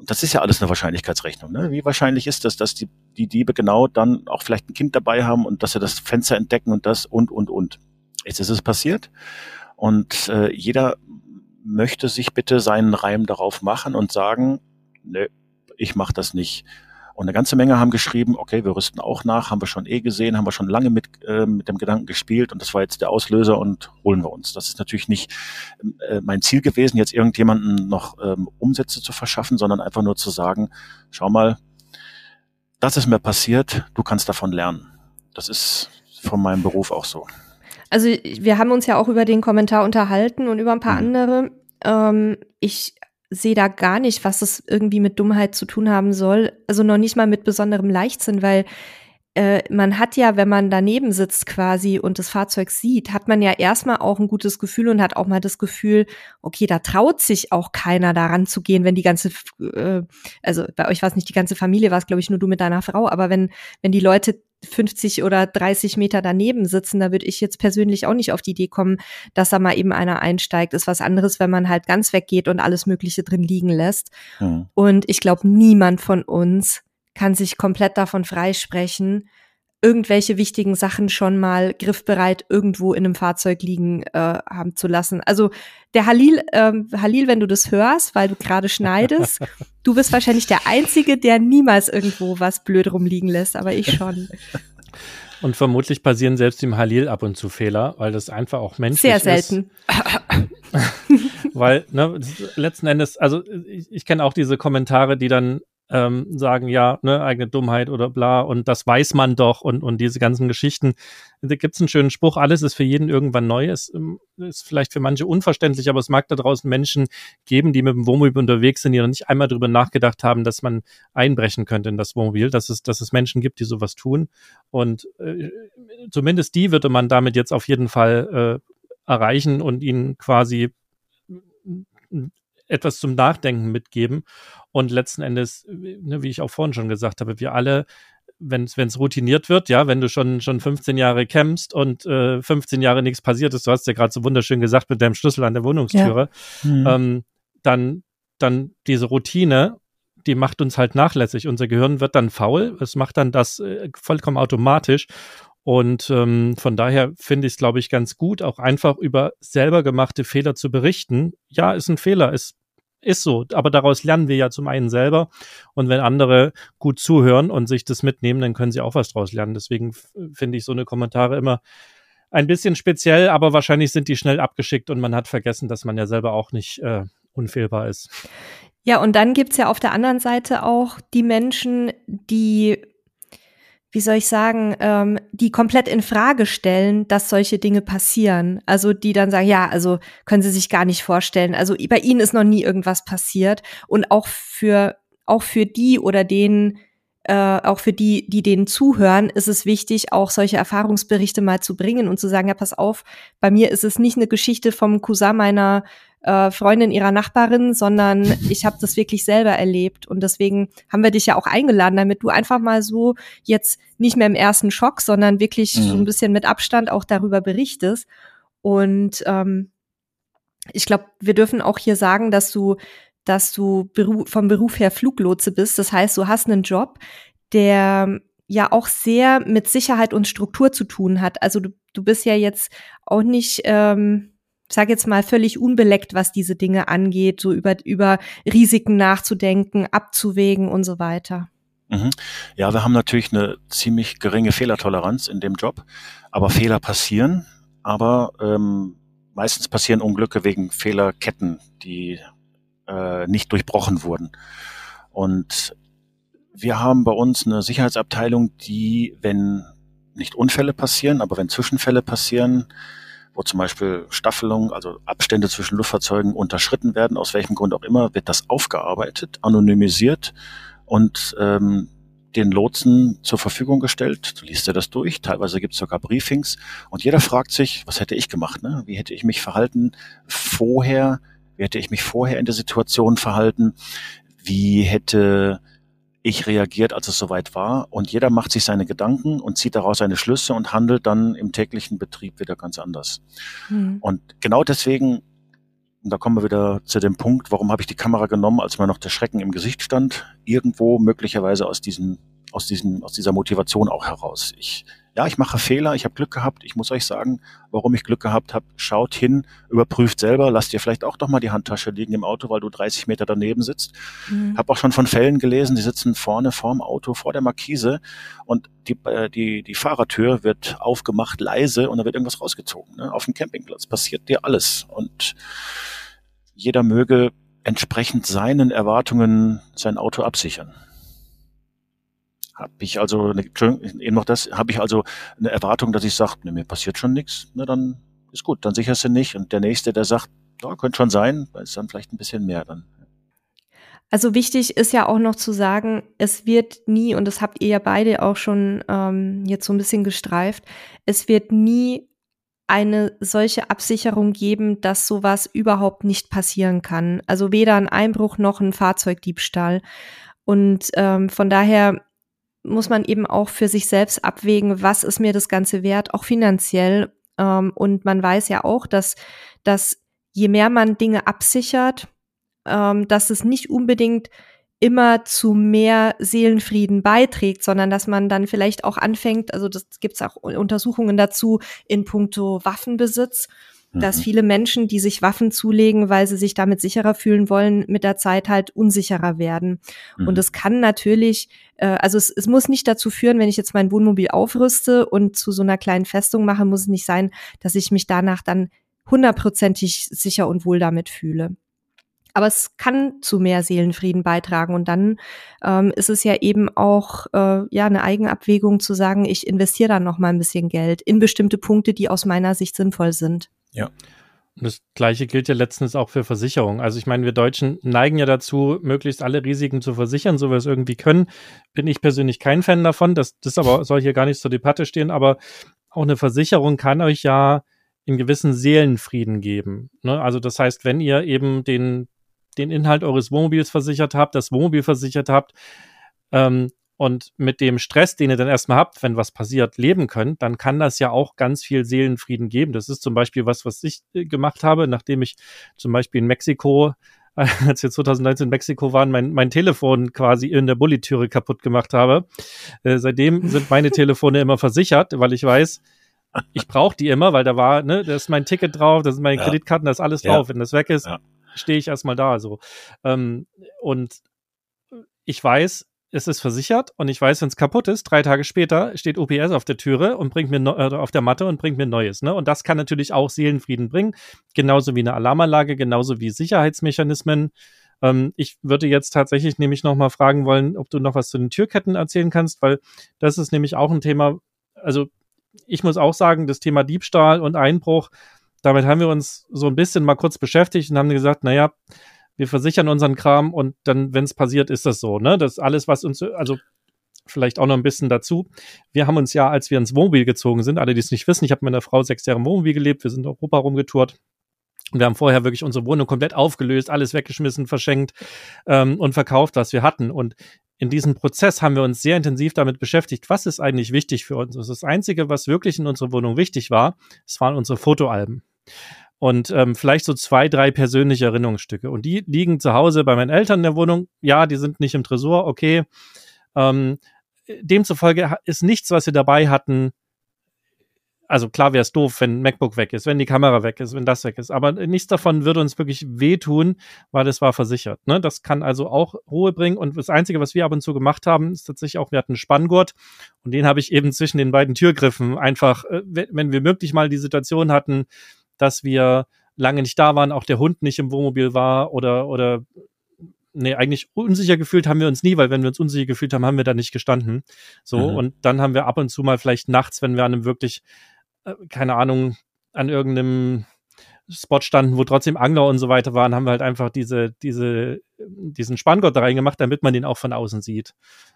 Das ist ja alles eine Wahrscheinlichkeitsrechnung. Ne? Wie wahrscheinlich ist das, dass die, die Diebe genau dann auch vielleicht ein Kind dabei haben und dass sie das Fenster entdecken und das und, und, und. Jetzt ist es passiert und äh, jeder möchte sich bitte seinen Reim darauf machen und sagen, ne, ich mache das nicht. Und eine ganze Menge haben geschrieben, okay, wir rüsten auch nach, haben wir schon eh gesehen, haben wir schon lange mit, äh, mit dem Gedanken gespielt und das war jetzt der Auslöser und holen wir uns. Das ist natürlich nicht äh, mein Ziel gewesen, jetzt irgendjemanden noch ähm, Umsätze zu verschaffen, sondern einfach nur zu sagen, schau mal, das ist mir passiert, du kannst davon lernen. Das ist von meinem Beruf auch so. Also wir haben uns ja auch über den Kommentar unterhalten und über ein paar mhm. andere. Ähm, ich sehe da gar nicht, was es irgendwie mit Dummheit zu tun haben soll. Also noch nicht mal mit besonderem Leichtsinn, weil äh, man hat ja, wenn man daneben sitzt quasi und das Fahrzeug sieht, hat man ja erstmal auch ein gutes Gefühl und hat auch mal das Gefühl, okay, da traut sich auch keiner daran zu gehen, wenn die ganze, äh, also bei euch war es nicht die ganze Familie, war es glaube ich nur du mit deiner Frau, aber wenn, wenn die Leute 50 oder 30 Meter daneben sitzen, da würde ich jetzt persönlich auch nicht auf die Idee kommen, dass da mal eben einer einsteigt. Ist was anderes, wenn man halt ganz weggeht und alles Mögliche drin liegen lässt. Mhm. Und ich glaube, niemand von uns kann sich komplett davon freisprechen, irgendwelche wichtigen Sachen schon mal griffbereit irgendwo in einem Fahrzeug liegen äh, haben zu lassen. Also der Halil, ähm, Halil, wenn du das hörst, weil du gerade schneidest, du bist wahrscheinlich der Einzige, der niemals irgendwo was blöd rumliegen lässt, aber ich schon. Und vermutlich passieren selbst dem Halil ab und zu Fehler, weil das einfach auch menschlich ist. Sehr selten. weil, ne, letzten Endes, also ich, ich kenne auch diese Kommentare, die dann ähm, sagen, ja, ne, eigene Dummheit oder bla und das weiß man doch und, und diese ganzen Geschichten. Da gibt's einen schönen Spruch, alles ist für jeden irgendwann neu. Es ähm, ist vielleicht für manche unverständlich, aber es mag da draußen Menschen geben, die mit dem Wohnmobil unterwegs sind, die noch nicht einmal darüber nachgedacht haben, dass man einbrechen könnte in das Wohnmobil, dass es, dass es Menschen gibt, die sowas tun. Und äh, zumindest die würde man damit jetzt auf jeden Fall äh, erreichen und ihnen quasi etwas zum Nachdenken mitgeben. Und letzten Endes, ne, wie ich auch vorhin schon gesagt habe, wir alle wenn es routiniert wird, ja, wenn du schon schon 15 Jahre kämpfst und äh, 15 Jahre nichts passiert ist, du hast ja gerade so wunderschön gesagt mit deinem Schlüssel an der Wohnungstüre, ja. mhm. ähm, dann dann diese Routine, die macht uns halt nachlässig. Unser Gehirn wird dann faul, es macht dann das äh, vollkommen automatisch und ähm, von daher finde ich es, glaube ich, ganz gut, auch einfach über selber gemachte Fehler zu berichten. Ja, ist ein Fehler, ist ist so, aber daraus lernen wir ja zum einen selber und wenn andere gut zuhören und sich das mitnehmen, dann können sie auch was daraus lernen. Deswegen finde ich so eine Kommentare immer ein bisschen speziell, aber wahrscheinlich sind die schnell abgeschickt und man hat vergessen, dass man ja selber auch nicht äh, unfehlbar ist. Ja, und dann gibt's ja auf der anderen Seite auch die Menschen, die wie soll ich sagen, ähm, die komplett in Frage stellen, dass solche Dinge passieren. Also die dann sagen, ja, also können Sie sich gar nicht vorstellen. Also bei Ihnen ist noch nie irgendwas passiert. Und auch für auch für die oder den, äh, auch für die, die denen zuhören, ist es wichtig, auch solche Erfahrungsberichte mal zu bringen und zu sagen, ja, pass auf, bei mir ist es nicht eine Geschichte vom Cousin meiner äh, Freundin ihrer Nachbarin, sondern ich habe das wirklich selber erlebt. Und deswegen haben wir dich ja auch eingeladen, damit du einfach mal so jetzt nicht mehr im ersten Schock, sondern wirklich mhm. so ein bisschen mit Abstand auch darüber berichtest. Und ähm, ich glaube, wir dürfen auch hier sagen, dass du, dass du Beru vom Beruf her Fluglotse bist. Das heißt, du hast einen Job, der ja auch sehr mit Sicherheit und Struktur zu tun hat. Also du, du bist ja jetzt auch nicht ähm, sage jetzt mal, völlig unbeleckt, was diese Dinge angeht, so über, über Risiken nachzudenken, abzuwägen und so weiter. Mhm. Ja, wir haben natürlich eine ziemlich geringe Fehlertoleranz in dem Job, aber Fehler passieren, aber ähm, meistens passieren Unglücke wegen Fehlerketten, die äh, nicht durchbrochen wurden. Und wir haben bei uns eine Sicherheitsabteilung, die, wenn nicht Unfälle passieren, aber wenn Zwischenfälle passieren, wo zum Beispiel Staffelungen, also Abstände zwischen Luftfahrzeugen unterschritten werden, aus welchem Grund auch immer, wird das aufgearbeitet, anonymisiert und ähm, den Lotsen zur Verfügung gestellt. Du liest dir das durch. Teilweise gibt es sogar Briefings. Und jeder fragt sich, was hätte ich gemacht? Ne? Wie hätte ich mich verhalten vorher? Wie hätte ich mich vorher in der Situation verhalten? Wie hätte ich reagiert, als es soweit war. Und jeder macht sich seine Gedanken und zieht daraus seine Schlüsse und handelt dann im täglichen Betrieb wieder ganz anders. Mhm. Und genau deswegen, und da kommen wir wieder zu dem Punkt, warum habe ich die Kamera genommen, als mir noch der Schrecken im Gesicht stand, irgendwo möglicherweise aus diesem aus diesem aus dieser Motivation auch heraus. Ich ja, ich mache Fehler, ich habe Glück gehabt. Ich muss euch sagen, warum ich Glück gehabt habe. Schaut hin, überprüft selber, lasst dir vielleicht auch doch mal die Handtasche liegen im Auto, weil du 30 Meter daneben sitzt. Mhm. Habe auch schon von Fällen gelesen, die sitzen vorne vorm Auto, vor der Markise und die, äh, die, die Fahrertür wird aufgemacht, leise und da wird irgendwas rausgezogen. Ne? Auf dem Campingplatz passiert dir alles und jeder möge entsprechend seinen Erwartungen sein Auto absichern habe ich also eben noch das, habe ich also eine Erwartung, dass ich sage, ne, mir passiert schon nichts, na dann ist gut, dann sicherst du nicht. Und der nächste, der sagt, ja, könnte schon sein, ist dann vielleicht ein bisschen mehr dann. Also wichtig ist ja auch noch zu sagen, es wird nie, und das habt ihr ja beide auch schon ähm, jetzt so ein bisschen gestreift, es wird nie eine solche Absicherung geben, dass sowas überhaupt nicht passieren kann. Also weder ein Einbruch noch ein Fahrzeugdiebstahl. Und ähm, von daher muss man eben auch für sich selbst abwägen, was ist mir das Ganze wert, auch finanziell. Ähm, und man weiß ja auch, dass, dass je mehr man Dinge absichert, ähm, dass es nicht unbedingt immer zu mehr Seelenfrieden beiträgt, sondern dass man dann vielleicht auch anfängt, also das gibt es auch Untersuchungen dazu in puncto Waffenbesitz, dass mhm. viele Menschen, die sich Waffen zulegen, weil sie sich damit sicherer fühlen wollen, mit der Zeit halt unsicherer werden. Mhm. Und es kann natürlich, äh, also es, es muss nicht dazu führen, wenn ich jetzt mein Wohnmobil aufrüste und zu so einer kleinen Festung mache, muss es nicht sein, dass ich mich danach dann hundertprozentig sicher und wohl damit fühle. aber es kann zu mehr Seelenfrieden beitragen. Und dann ähm, ist es ja eben auch äh, ja eine Eigenabwägung zu sagen, ich investiere dann noch mal ein bisschen Geld in bestimmte Punkte, die aus meiner Sicht sinnvoll sind. Ja. Und das Gleiche gilt ja letztens auch für Versicherungen. Also ich meine, wir Deutschen neigen ja dazu, möglichst alle Risiken zu versichern, so wir es irgendwie können. Bin ich persönlich kein Fan davon. Das, das aber soll hier gar nicht zur Debatte stehen. Aber auch eine Versicherung kann euch ja in gewissen Seelenfrieden geben. Ne? Also das heißt, wenn ihr eben den, den Inhalt eures Wohnmobils versichert habt, das Wohnmobil versichert habt, ähm, und mit dem Stress, den ihr dann erstmal habt, wenn was passiert, leben könnt, dann kann das ja auch ganz viel Seelenfrieden geben. Das ist zum Beispiel was, was ich äh, gemacht habe, nachdem ich zum Beispiel in Mexiko, als wir 2019 in Mexiko waren, mein, mein Telefon quasi in der Bullitüre kaputt gemacht habe. Äh, seitdem sind meine Telefone immer versichert, weil ich weiß, ich brauche die immer, weil da war, ne, da ist mein Ticket drauf, da sind meine ja. Kreditkarten, da ist alles drauf. Ja. Wenn das weg ist, ja. stehe ich erstmal da. So. Ähm, und ich weiß, es ist versichert und ich weiß, wenn es kaputt ist, drei Tage später steht OPS auf der Türe und bringt mir äh, auf der Matte und bringt mir Neues. Ne? Und das kann natürlich auch Seelenfrieden bringen, genauso wie eine Alarmanlage, genauso wie Sicherheitsmechanismen. Ähm, ich würde jetzt tatsächlich nämlich noch mal fragen wollen, ob du noch was zu den Türketten erzählen kannst, weil das ist nämlich auch ein Thema. Also ich muss auch sagen, das Thema Diebstahl und Einbruch, damit haben wir uns so ein bisschen mal kurz beschäftigt und haben gesagt, naja, wir versichern unseren Kram und dann, wenn es passiert, ist das so, ne? Das alles, was uns, also vielleicht auch noch ein bisschen dazu. Wir haben uns ja, als wir ins Wohnmobil gezogen sind, alle, die es nicht wissen, ich habe mit einer Frau sechs Jahre im Wohnmobil gelebt, wir sind Europa rumgetourt. Und wir haben vorher wirklich unsere Wohnung komplett aufgelöst, alles weggeschmissen, verschenkt ähm, und verkauft, was wir hatten. Und in diesem Prozess haben wir uns sehr intensiv damit beschäftigt, was ist eigentlich wichtig für uns. Das, das Einzige, was wirklich in unserer Wohnung wichtig war, es waren unsere Fotoalben und ähm, vielleicht so zwei, drei persönliche Erinnerungsstücke. Und die liegen zu Hause bei meinen Eltern in der Wohnung. Ja, die sind nicht im Tresor, okay. Ähm, demzufolge ist nichts, was wir dabei hatten. Also klar wäre es doof, wenn MacBook weg ist, wenn die Kamera weg ist, wenn das weg ist. Aber nichts davon würde uns wirklich wehtun, weil es war versichert. Ne? Das kann also auch Ruhe bringen. Und das Einzige, was wir ab und zu gemacht haben, ist tatsächlich auch, wir hatten einen Spanngurt und den habe ich eben zwischen den beiden Türgriffen einfach, äh, wenn wir möglich mal die Situation hatten, dass wir lange nicht da waren, auch der Hund nicht im Wohnmobil war oder, oder nee, eigentlich unsicher gefühlt haben wir uns nie, weil wenn wir uns unsicher gefühlt haben, haben wir da nicht gestanden. So, mhm. und dann haben wir ab und zu mal vielleicht nachts, wenn wir an einem wirklich, äh, keine Ahnung, an irgendeinem Spot standen, wo trotzdem Angler und so weiter waren, haben wir halt einfach diese, diese, diesen Spanngott da reingemacht, damit man den auch von außen sieht.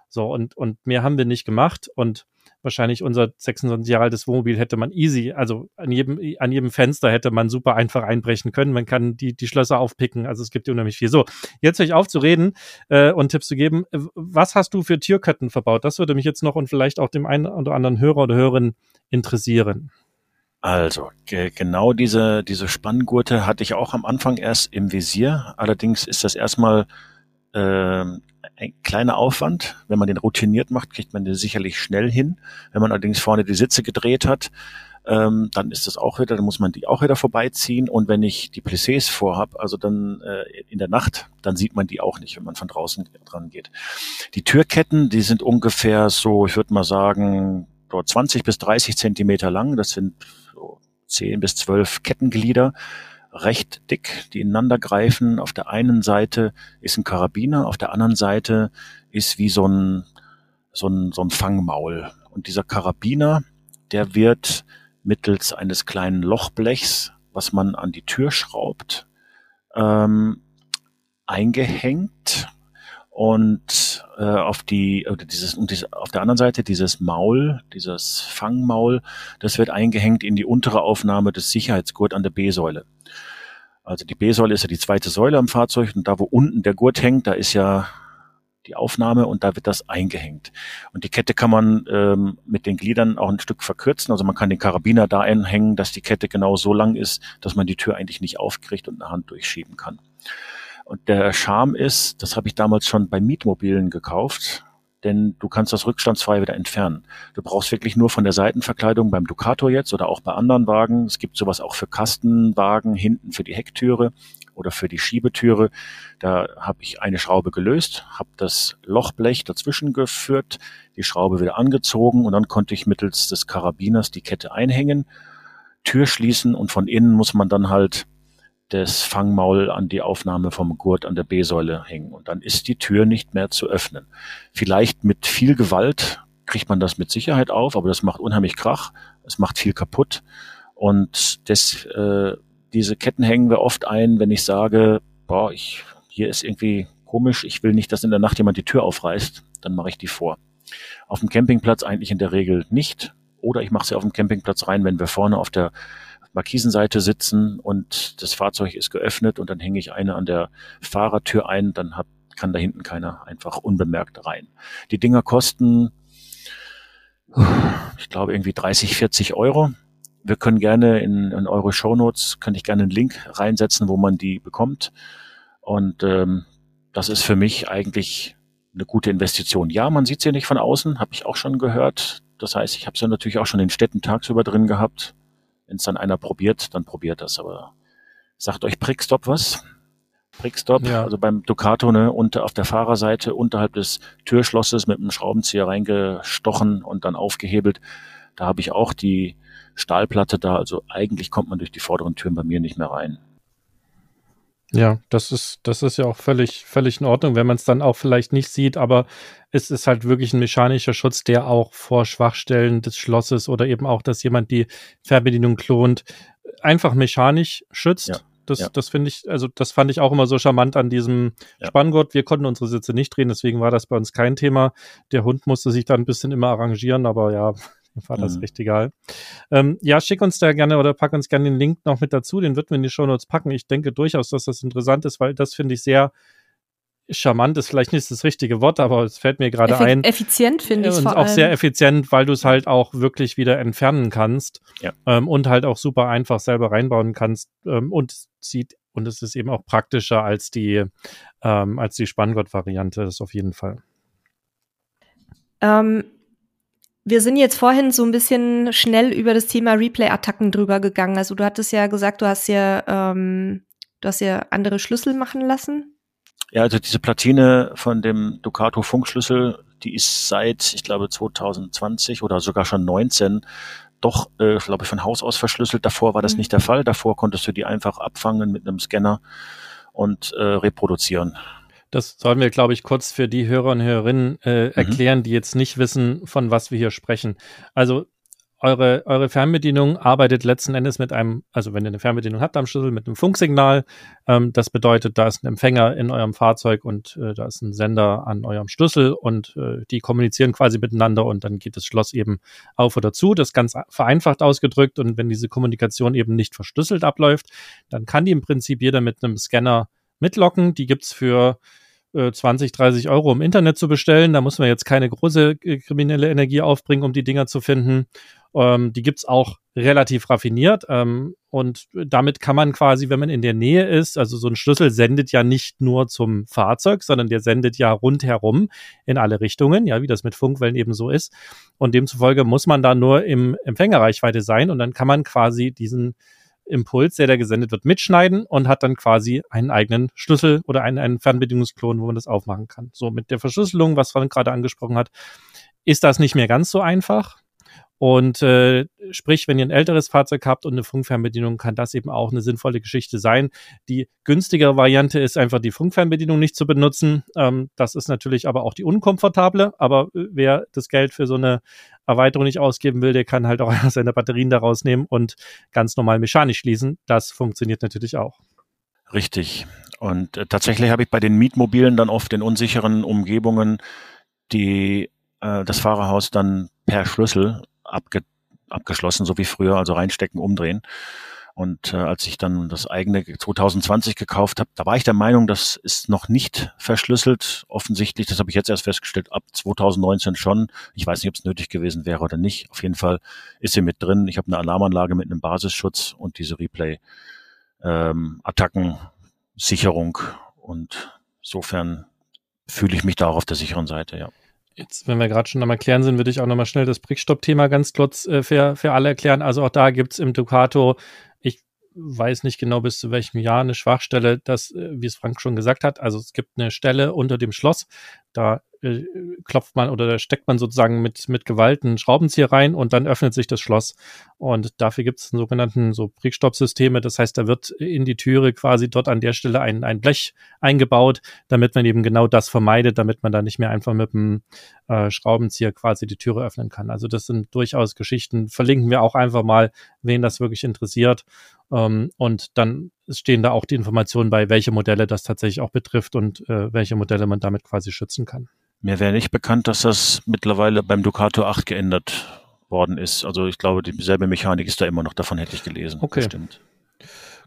So, und, und mehr haben wir nicht gemacht und wahrscheinlich unser 26 Jahre altes Wohnmobil hätte man easy, also an jedem, an jedem Fenster hätte man super einfach einbrechen können. Man kann die, die Schlösser aufpicken. Also es gibt unheimlich viel. So, jetzt höre ich auf zu reden äh, und Tipps zu geben. Was hast du für Türketten verbaut? Das würde mich jetzt noch und vielleicht auch dem einen oder anderen Hörer oder Hörerin interessieren. Also, ge genau diese, diese Spanngurte hatte ich auch am Anfang erst im Visier. Allerdings ist das erstmal äh, ein kleiner Aufwand. Wenn man den routiniert macht, kriegt man den sicherlich schnell hin. Wenn man allerdings vorne die Sitze gedreht hat, ähm, dann ist das auch wieder, dann muss man die auch wieder vorbeiziehen. Und wenn ich die Plissés vorhab, also dann äh, in der Nacht, dann sieht man die auch nicht, wenn man von draußen dran geht. Die Türketten, die sind ungefähr so, ich würde mal sagen, 20 bis 30 Zentimeter lang. Das sind so 10 bis 12 Kettenglieder, recht dick, die ineinander greifen. Auf der einen Seite ist ein Karabiner, auf der anderen Seite ist wie so ein, so ein, so ein Fangmaul. Und dieser Karabiner, der wird mittels eines kleinen Lochblechs, was man an die Tür schraubt, ähm, eingehängt und äh, auf die oder dieses und dieses, auf der anderen Seite dieses Maul, dieses Fangmaul, das wird eingehängt in die untere Aufnahme des Sicherheitsgurt an der B-Säule. Also die B-Säule ist ja die zweite Säule am Fahrzeug und da wo unten der Gurt hängt, da ist ja die Aufnahme und da wird das eingehängt. Und die Kette kann man ähm, mit den Gliedern auch ein Stück verkürzen. Also man kann den Karabiner da einhängen, dass die Kette genau so lang ist, dass man die Tür eigentlich nicht aufkriegt und eine Hand durchschieben kann. Und der Charme ist, das habe ich damals schon bei Mietmobilen gekauft, denn du kannst das rückstandsfrei wieder entfernen. Du brauchst wirklich nur von der Seitenverkleidung beim Ducato jetzt oder auch bei anderen Wagen. Es gibt sowas auch für Kastenwagen hinten für die Hecktüre oder für die Schiebetüre. Da habe ich eine Schraube gelöst, habe das Lochblech dazwischen geführt, die Schraube wieder angezogen und dann konnte ich mittels des Karabiners die Kette einhängen, Tür schließen und von innen muss man dann halt das Fangmaul an die Aufnahme vom Gurt an der B-Säule hängen. Und dann ist die Tür nicht mehr zu öffnen. Vielleicht mit viel Gewalt kriegt man das mit Sicherheit auf, aber das macht unheimlich Krach, es macht viel kaputt. Und das, äh, diese Ketten hängen wir oft ein, wenn ich sage, boah, ich, hier ist irgendwie komisch, ich will nicht, dass in der Nacht jemand die Tür aufreißt, dann mache ich die vor. Auf dem Campingplatz eigentlich in der Regel nicht. Oder ich mache sie auf dem Campingplatz rein, wenn wir vorne auf der Markisenseite sitzen und das Fahrzeug ist geöffnet und dann hänge ich eine an der Fahrertür ein, dann hab, kann da hinten keiner einfach unbemerkt rein. Die Dinger kosten, ich glaube, irgendwie 30, 40 Euro. Wir können gerne in, in eure Shownotes, könnte ich gerne einen Link reinsetzen, wo man die bekommt. Und ähm, das ist für mich eigentlich eine gute Investition. Ja, man sieht sie nicht von außen, habe ich auch schon gehört. Das heißt, ich habe sie natürlich auch schon in Städten tagsüber drin gehabt. Wenn es dann einer probiert, dann probiert das. Aber sagt euch Prickstop was? Prickstop, ja. also beim Ducato, ne, unter auf der Fahrerseite unterhalb des Türschlosses mit einem Schraubenzieher reingestochen und dann aufgehebelt. Da habe ich auch die Stahlplatte da. Also eigentlich kommt man durch die vorderen Türen bei mir nicht mehr rein. Ja, das ist, das ist ja auch völlig, völlig in Ordnung, wenn man es dann auch vielleicht nicht sieht, aber es ist halt wirklich ein mechanischer Schutz, der auch vor Schwachstellen des Schlosses oder eben auch, dass jemand die Fernbedienung klont, einfach mechanisch schützt. Ja. Das, ja. das finde ich, also das fand ich auch immer so charmant an diesem ja. Spanngurt. Wir konnten unsere Sitze nicht drehen, deswegen war das bei uns kein Thema. Der Hund musste sich da ein bisschen immer arrangieren, aber ja, war das mhm. echt egal. Ähm, ja, schick uns da gerne oder pack uns gerne den Link noch mit dazu. Den wird wir in die Show Notes packen. Ich denke durchaus, dass das interessant ist, weil das finde ich sehr charmant ist vielleicht nicht das richtige Wort, aber es fällt mir gerade Effi ein. Effizient finde ich es vor auch allem. sehr effizient, weil du es halt auch wirklich wieder entfernen kannst ja. ähm, und halt auch super einfach selber reinbauen kannst ähm, und sieht und es ist eben auch praktischer als die ähm, als die Spanngott-Variante, das auf jeden Fall. Ähm, wir sind jetzt vorhin so ein bisschen schnell über das Thema Replay-Attacken drüber gegangen. Also du hattest ja gesagt, du hast ja, ähm, du hast ja andere Schlüssel machen lassen. Ja, also diese Platine von dem Ducato Funkschlüssel, die ist seit, ich glaube, 2020 oder sogar schon 19 doch, äh, glaube ich, von Haus aus verschlüsselt. Davor war das mhm. nicht der Fall. Davor konntest du die einfach abfangen mit einem Scanner und äh, reproduzieren. Das sollen wir, glaube ich, kurz für die Hörer und Hörerinnen äh, mhm. erklären, die jetzt nicht wissen, von was wir hier sprechen. Also eure, eure Fernbedienung arbeitet letzten Endes mit einem, also wenn ihr eine Fernbedienung habt am Schlüssel, mit einem Funksignal. Ähm, das bedeutet, da ist ein Empfänger in eurem Fahrzeug und äh, da ist ein Sender an eurem Schlüssel und äh, die kommunizieren quasi miteinander und dann geht das Schloss eben auf oder zu. Das ist ganz vereinfacht ausgedrückt und wenn diese Kommunikation eben nicht verschlüsselt abläuft, dann kann die im Prinzip jeder mit einem Scanner mitlocken. Die gibt's für 20, äh, 30 Euro im Internet zu bestellen. Da muss man jetzt keine große äh, kriminelle Energie aufbringen, um die Dinger zu finden. Ähm, die gibt's auch relativ raffiniert. Ähm, und damit kann man quasi, wenn man in der Nähe ist, also so ein Schlüssel sendet ja nicht nur zum Fahrzeug, sondern der sendet ja rundherum in alle Richtungen, ja, wie das mit Funkwellen eben so ist. Und demzufolge muss man da nur im Empfängerreichweite sein und dann kann man quasi diesen Impuls, der da gesendet wird, mitschneiden und hat dann quasi einen eigenen Schlüssel oder einen, einen Fernbedienungsklon, wo man das aufmachen kann. So mit der Verschlüsselung, was Frank gerade angesprochen hat, ist das nicht mehr ganz so einfach. Und äh, sprich, wenn ihr ein älteres Fahrzeug habt und eine Funkfernbedienung, kann das eben auch eine sinnvolle Geschichte sein. Die günstigere Variante ist einfach die Funkfernbedienung nicht zu benutzen. Ähm, das ist natürlich aber auch die unkomfortable. Aber äh, wer das Geld für so eine Erweiterung nicht ausgeben will, der kann halt auch seine Batterien daraus nehmen und ganz normal mechanisch schließen. Das funktioniert natürlich auch. Richtig. Und äh, tatsächlich habe ich bei den Mietmobilen dann oft in unsicheren Umgebungen die äh, das Fahrerhaus dann per Schlüssel abge, abgeschlossen, so wie früher, also reinstecken, umdrehen. Und äh, als ich dann das eigene 2020 gekauft habe, da war ich der Meinung, das ist noch nicht verschlüsselt. Offensichtlich, das habe ich jetzt erst festgestellt, ab 2019 schon. Ich weiß nicht, ob es nötig gewesen wäre oder nicht. Auf jeden Fall ist sie mit drin. Ich habe eine Alarmanlage mit einem Basisschutz und diese Replay-Attacken-Sicherung. Ähm, und insofern fühle ich mich da auch auf der sicheren Seite, ja. Jetzt, wenn wir gerade schon am Erklären sind, würde ich auch nochmal schnell das Brickstop-Thema ganz kurz äh, für, für alle erklären. Also auch da gibt's im Ducato, weiß nicht genau bis zu welchem Jahr, eine Schwachstelle, das, äh, wie es Frank schon gesagt hat. Also es gibt eine Stelle unter dem Schloss, Da äh, klopft man oder steckt man sozusagen mit, mit Gewalt einen Schraubenzieher rein und dann öffnet sich das Schloss. Und dafür gibt es einen sogenannten so Prickstoppsysteme. Das heißt, da wird in die Türe quasi dort an der Stelle ein, ein Blech eingebaut, damit man eben genau das vermeidet, damit man da nicht mehr einfach mit dem äh, Schraubenzieher quasi die Türe öffnen kann. Also das sind durchaus Geschichten. Verlinken wir auch einfach mal, wen das wirklich interessiert. Ähm, und dann stehen da auch die Informationen bei, welche Modelle das tatsächlich auch betrifft und äh, welche Modelle man damit quasi schützen kann. Mir wäre nicht bekannt, dass das mittlerweile beim Ducato 8 geändert worden ist. Also ich glaube, dieselbe Mechanik ist da immer noch, davon hätte ich gelesen. Okay. Stimmt.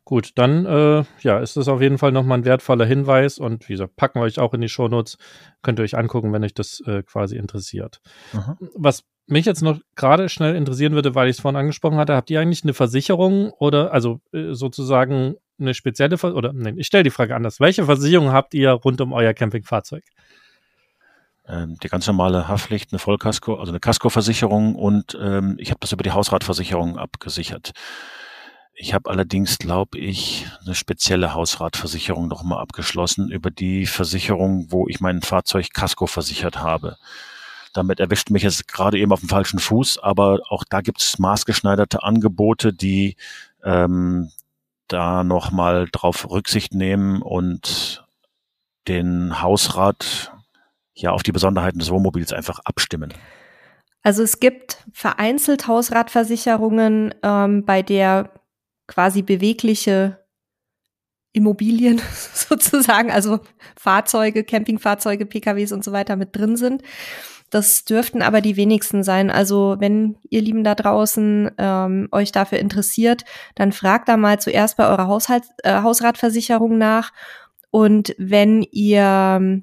Gut, dann äh, ja, ist das auf jeden Fall nochmal ein wertvoller Hinweis und wie gesagt, packen wir euch auch in die Shownotes. Könnt ihr euch angucken, wenn euch das äh, quasi interessiert. Aha. Was mich jetzt noch gerade schnell interessieren würde, weil ich es vorhin angesprochen hatte, habt ihr eigentlich eine Versicherung oder also äh, sozusagen eine spezielle Ver oder nein, ich stelle die Frage anders. Welche Versicherung habt ihr rund um euer Campingfahrzeug? ähm, die ganz normale Haftpflicht, eine Vollkasko, also eine Kaskoversicherung und ähm, ich habe das über die Hausratversicherung abgesichert. Ich habe allerdings, glaube ich, eine spezielle Hausratversicherung nochmal abgeschlossen über die Versicherung, wo ich mein Fahrzeug Kasko versichert habe. Damit erwischt mich jetzt gerade eben auf dem falschen Fuß, aber auch da gibt es maßgeschneiderte Angebote, die ähm, da nochmal drauf Rücksicht nehmen und den Hausrat ja auf die Besonderheiten des Wohnmobils einfach abstimmen? Also es gibt vereinzelt Hausratversicherungen, ähm, bei der quasi bewegliche Immobilien sozusagen, also Fahrzeuge, Campingfahrzeuge, PKWs und so weiter mit drin sind. Das dürften aber die wenigsten sein. Also wenn ihr Lieben da draußen ähm, euch dafür interessiert, dann fragt da mal zuerst bei eurer Haushalts äh, Hausratversicherung nach. Und wenn ihr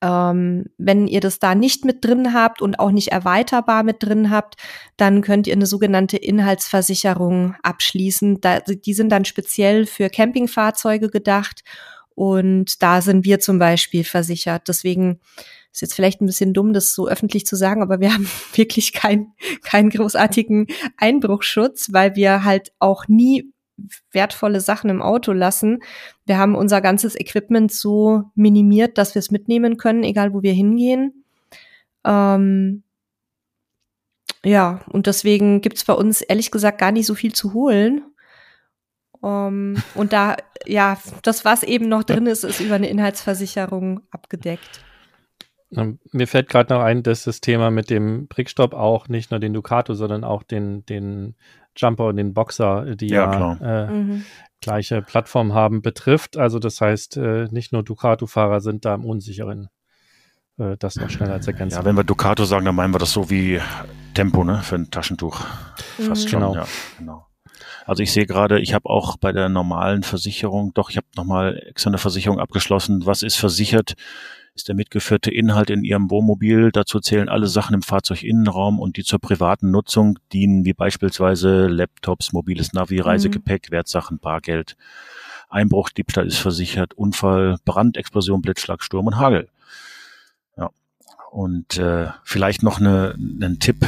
ähm, wenn ihr das da nicht mit drin habt und auch nicht erweiterbar mit drin habt, dann könnt ihr eine sogenannte Inhaltsversicherung abschließen. Da, die sind dann speziell für Campingfahrzeuge gedacht und da sind wir zum Beispiel versichert. Deswegen ist jetzt vielleicht ein bisschen dumm, das so öffentlich zu sagen, aber wir haben wirklich keinen keinen großartigen Einbruchschutz, weil wir halt auch nie wertvolle Sachen im Auto lassen. Wir haben unser ganzes Equipment so minimiert, dass wir es mitnehmen können, egal wo wir hingehen. Ähm, ja, und deswegen gibt's bei uns ehrlich gesagt gar nicht so viel zu holen. Um, ähm, und da, ja, das, was eben noch drin ist, ist über eine Inhaltsversicherung abgedeckt. Mir fällt gerade noch ein, dass das Thema mit dem Brickstopp auch nicht nur den Ducato, sondern auch den, den Jumper und den Boxer, die ja, ja äh, mhm. gleiche Plattform haben, betrifft. Also das heißt, äh, nicht nur Ducato-Fahrer sind da im Unsicheren. Äh, das noch schneller als Ergänzung. Ja, wenn wir Ducato sagen, dann meinen wir das so wie Tempo, ne, für ein Taschentuch. Fast mhm. schon, genau. ja, genau. Also ich sehe gerade, ich habe auch bei der normalen Versicherung, doch, ich habe nochmal extra eine Versicherung abgeschlossen. Was ist versichert? Ist der mitgeführte Inhalt in Ihrem Wohnmobil. Dazu zählen alle Sachen im Fahrzeuginnenraum und die zur privaten Nutzung dienen, wie beispielsweise Laptops, mobiles Navi, mhm. Reisegepäck, mhm. Wertsachen, Bargeld. Einbruch, Diebstahl ist versichert, Unfall, Brand, Explosion, Blitzschlag, Sturm und Hagel. Ja. Und äh, vielleicht noch eine, einen Tipp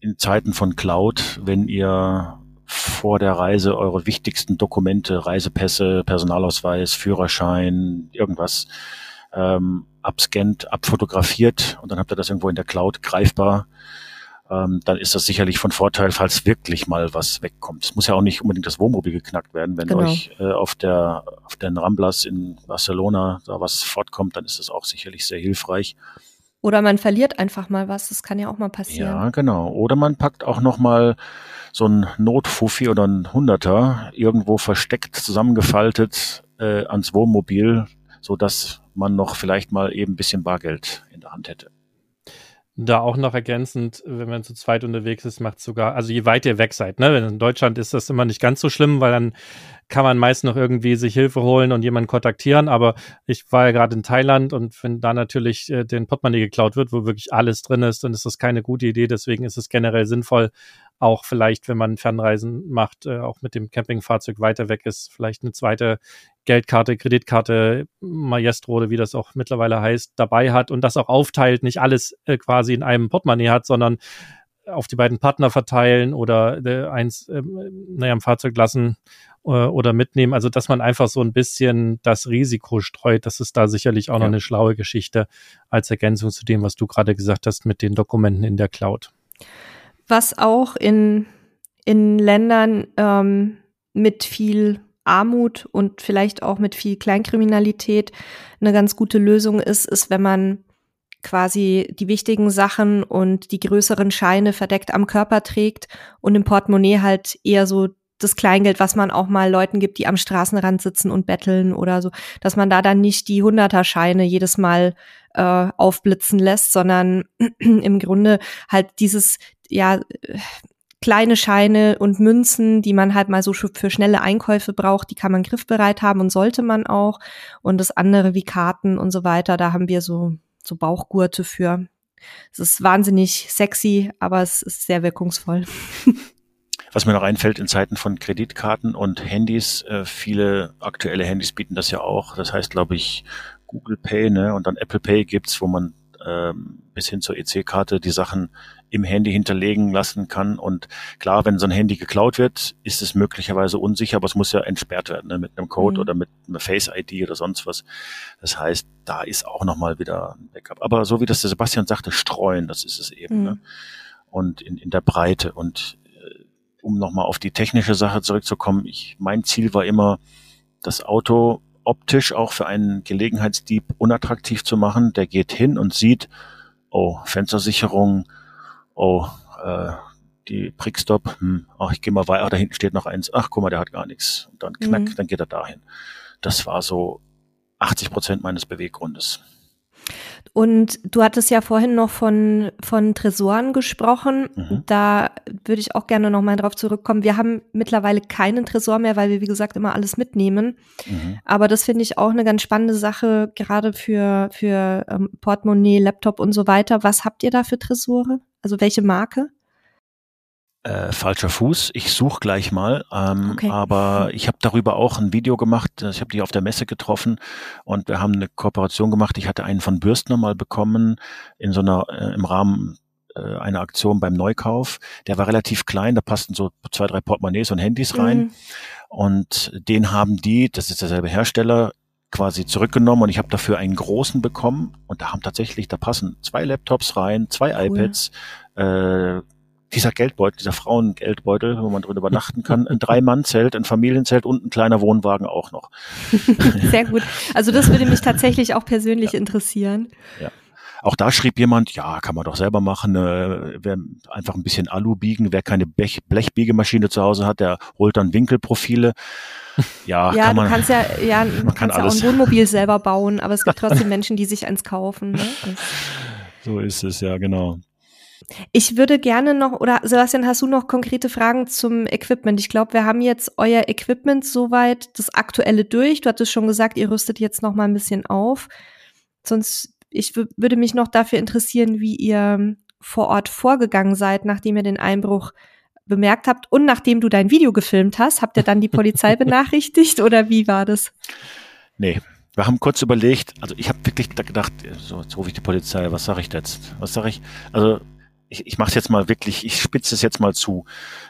in Zeiten von Cloud, wenn ihr vor der Reise eure wichtigsten Dokumente, Reisepässe, Personalausweis, Führerschein, irgendwas ähm, abscannt, abfotografiert und dann habt ihr das irgendwo in der Cloud greifbar. Ähm, dann ist das sicherlich von Vorteil, falls wirklich mal was wegkommt. Es muss ja auch nicht unbedingt das Wohnmobil geknackt werden. Wenn genau. euch äh, auf der auf den Ramblas in Barcelona da was fortkommt, dann ist das auch sicherlich sehr hilfreich. Oder man verliert einfach mal was, das kann ja auch mal passieren. Ja, genau. Oder man packt auch noch mal so ein Notfuffi oder ein Hunderter irgendwo versteckt, zusammengefaltet äh, ans Wohnmobil, so dass man noch vielleicht mal eben ein bisschen Bargeld in der Hand hätte. Da auch noch ergänzend, wenn man zu zweit unterwegs ist, macht sogar, also je weit ihr weg seid, ne? In Deutschland ist das immer nicht ganz so schlimm, weil dann kann man meist noch irgendwie sich Hilfe holen und jemanden kontaktieren. Aber ich war ja gerade in Thailand und wenn da natürlich äh, den Portemonnaie geklaut wird, wo wirklich alles drin ist, dann ist das keine gute Idee. Deswegen ist es generell sinnvoll, auch vielleicht, wenn man Fernreisen macht, äh, auch mit dem Campingfahrzeug weiter weg ist, vielleicht eine zweite Geldkarte, Kreditkarte, Maestro oder wie das auch mittlerweile heißt, dabei hat und das auch aufteilt, nicht alles äh, quasi in einem Portemonnaie hat, sondern auf die beiden Partner verteilen oder äh, eins, äh, naja, im Fahrzeug lassen äh, oder mitnehmen. Also dass man einfach so ein bisschen das Risiko streut. Das ist da sicherlich auch ja. noch eine schlaue Geschichte als Ergänzung zu dem, was du gerade gesagt hast mit den Dokumenten in der Cloud. Was auch in, in Ländern ähm, mit viel Armut und vielleicht auch mit viel Kleinkriminalität eine ganz gute Lösung ist, ist, wenn man quasi die wichtigen Sachen und die größeren Scheine verdeckt am Körper trägt und im Portemonnaie halt eher so das Kleingeld, was man auch mal Leuten gibt, die am Straßenrand sitzen und betteln oder so, dass man da dann nicht die Hunderter-Scheine jedes Mal äh, aufblitzen lässt, sondern im Grunde halt dieses, ja, kleine Scheine und Münzen, die man halt mal so für schnelle Einkäufe braucht, die kann man griffbereit haben und sollte man auch. Und das andere wie Karten und so weiter, da haben wir so, so Bauchgurte für. Es ist wahnsinnig sexy, aber es ist sehr wirkungsvoll. Was mir noch einfällt in Zeiten von Kreditkarten und Handys, äh, viele aktuelle Handys bieten das ja auch. Das heißt, glaube ich, Google Pay ne, und dann Apple Pay gibt's, wo man ähm, bis hin zur EC-Karte die Sachen im Handy hinterlegen lassen kann. Und klar, wenn so ein Handy geklaut wird, ist es möglicherweise unsicher, aber es muss ja entsperrt werden ne, mit einem Code mhm. oder mit einer Face-ID oder sonst was. Das heißt, da ist auch nochmal wieder ein Backup. Aber so wie das der Sebastian sagte, streuen, das ist es eben. Ne? Mhm. Ne? Und in, in der Breite. Und äh, um nochmal auf die technische Sache zurückzukommen, ich, mein Ziel war immer, das Auto optisch auch für einen Gelegenheitsdieb unattraktiv zu machen. Der geht hin und sieht, oh, Fenstersicherung, oh, äh, die Prickstop, hm, ach, ich gehe mal weiter, da hinten steht noch eins, ach, guck mal, der hat gar nichts. Und dann knack, mhm. dann geht er dahin. Das war so 80 Prozent meines Beweggrundes. Und du hattest ja vorhin noch von, von Tresoren gesprochen. Mhm. Da würde ich auch gerne nochmal drauf zurückkommen. Wir haben mittlerweile keinen Tresor mehr, weil wir, wie gesagt, immer alles mitnehmen. Mhm. Aber das finde ich auch eine ganz spannende Sache, gerade für, für ähm, Portemonnaie, Laptop und so weiter. Was habt ihr da für Tresore? Also welche Marke? Äh, falscher Fuß. Ich suche gleich mal. Ähm, okay. Aber ich habe darüber auch ein Video gemacht. Ich habe die auf der Messe getroffen und wir haben eine Kooperation gemacht. Ich hatte einen von Bürstner mal bekommen in so einer äh, im Rahmen äh, einer Aktion beim Neukauf. Der war relativ klein. Da passten so zwei, drei Portemonnaies und Handys rein. Mhm. Und den haben die, das ist derselbe Hersteller, quasi zurückgenommen und ich habe dafür einen großen bekommen und da haben tatsächlich, da passen zwei Laptops rein, zwei cool. iPads, äh, dieser Geldbeutel, dieser Frauengeldbeutel, wo man drin übernachten kann, ein Drei-Mann-Zelt, ein Familienzelt und ein kleiner Wohnwagen auch noch. Sehr gut. Also das würde mich tatsächlich auch persönlich ja. interessieren. Ja. Auch da schrieb jemand, ja, kann man doch selber machen, äh, wer einfach ein bisschen Alu biegen, wer keine Blech, Blechbiegemaschine zu Hause hat, der holt dann Winkelprofile. Ja, ja kann man, du kannst ja, ja, man kann alles. ja auch ein Wohnmobil selber bauen, aber es gibt trotzdem Menschen, die sich eins kaufen. Ne? So ist es, ja, genau. Ich würde gerne noch, oder Sebastian, hast du noch konkrete Fragen zum Equipment? Ich glaube, wir haben jetzt euer Equipment soweit, das aktuelle durch. Du hattest schon gesagt, ihr rüstet jetzt noch mal ein bisschen auf. Sonst, ich würde mich noch dafür interessieren, wie ihr vor Ort vorgegangen seid, nachdem ihr den Einbruch bemerkt habt und nachdem du dein Video gefilmt hast. Habt ihr dann die Polizei benachrichtigt oder wie war das? Nee, wir haben kurz überlegt, also ich habe wirklich gedacht, so, jetzt rufe ich die Polizei, was sage ich jetzt? Was sage ich? Also ich, ich mache es jetzt mal wirklich, ich spitze es jetzt mal zu.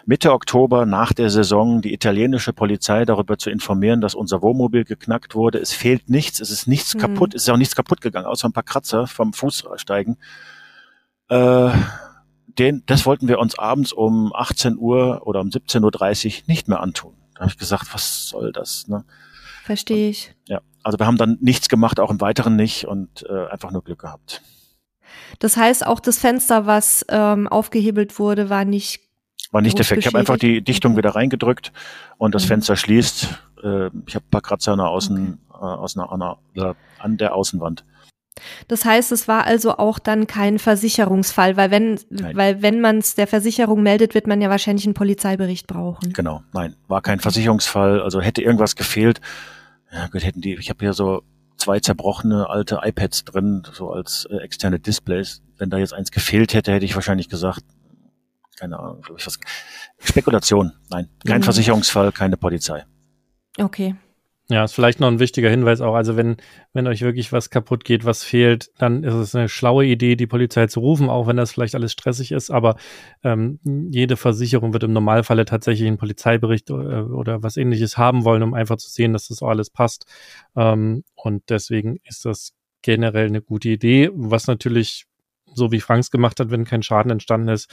Mitte Oktober nach der Saison die italienische Polizei darüber zu informieren, dass unser Wohnmobil geknackt wurde. Es fehlt nichts, es ist nichts mhm. kaputt, es ist auch nichts kaputt gegangen, außer ein paar Kratzer vom Fußsteigen. Äh, den, das wollten wir uns abends um 18 Uhr oder um 17.30 Uhr nicht mehr antun. Da habe ich gesagt, was soll das? Ne? Verstehe ich. Und, ja, also wir haben dann nichts gemacht, auch im Weiteren nicht und äh, einfach nur Glück gehabt. Das heißt, auch das Fenster, was ähm, aufgehebelt wurde, war nicht war nicht defekt. Ich habe einfach die Dichtung wieder reingedrückt und das mhm. Fenster schließt. Äh, ich habe ein paar Kratzer an der, Außen, okay. äh, aus einer, an, der, an der Außenwand. Das heißt, es war also auch dann kein Versicherungsfall, weil wenn, nein. weil wenn man es der Versicherung meldet, wird man ja wahrscheinlich einen Polizeibericht brauchen. Genau, nein, war kein Versicherungsfall. Also hätte irgendwas gefehlt, ja gut, hätten die, ich habe hier so zwei zerbrochene alte iPads drin, so als äh, externe Displays. Wenn da jetzt eins gefehlt hätte, hätte ich wahrscheinlich gesagt, keine Ahnung, ich was. Spekulation, nein, kein mhm. Versicherungsfall, keine Polizei. Okay. Ja, ist vielleicht noch ein wichtiger Hinweis auch. Also wenn, wenn euch wirklich was kaputt geht, was fehlt, dann ist es eine schlaue Idee, die Polizei zu rufen, auch wenn das vielleicht alles stressig ist. Aber ähm, jede Versicherung wird im Normalfalle tatsächlich einen Polizeibericht oder, äh, oder was ähnliches haben wollen, um einfach zu sehen, dass das auch alles passt. Ähm, und deswegen ist das generell eine gute Idee, was natürlich so wie Franks gemacht hat, wenn kein Schaden entstanden ist,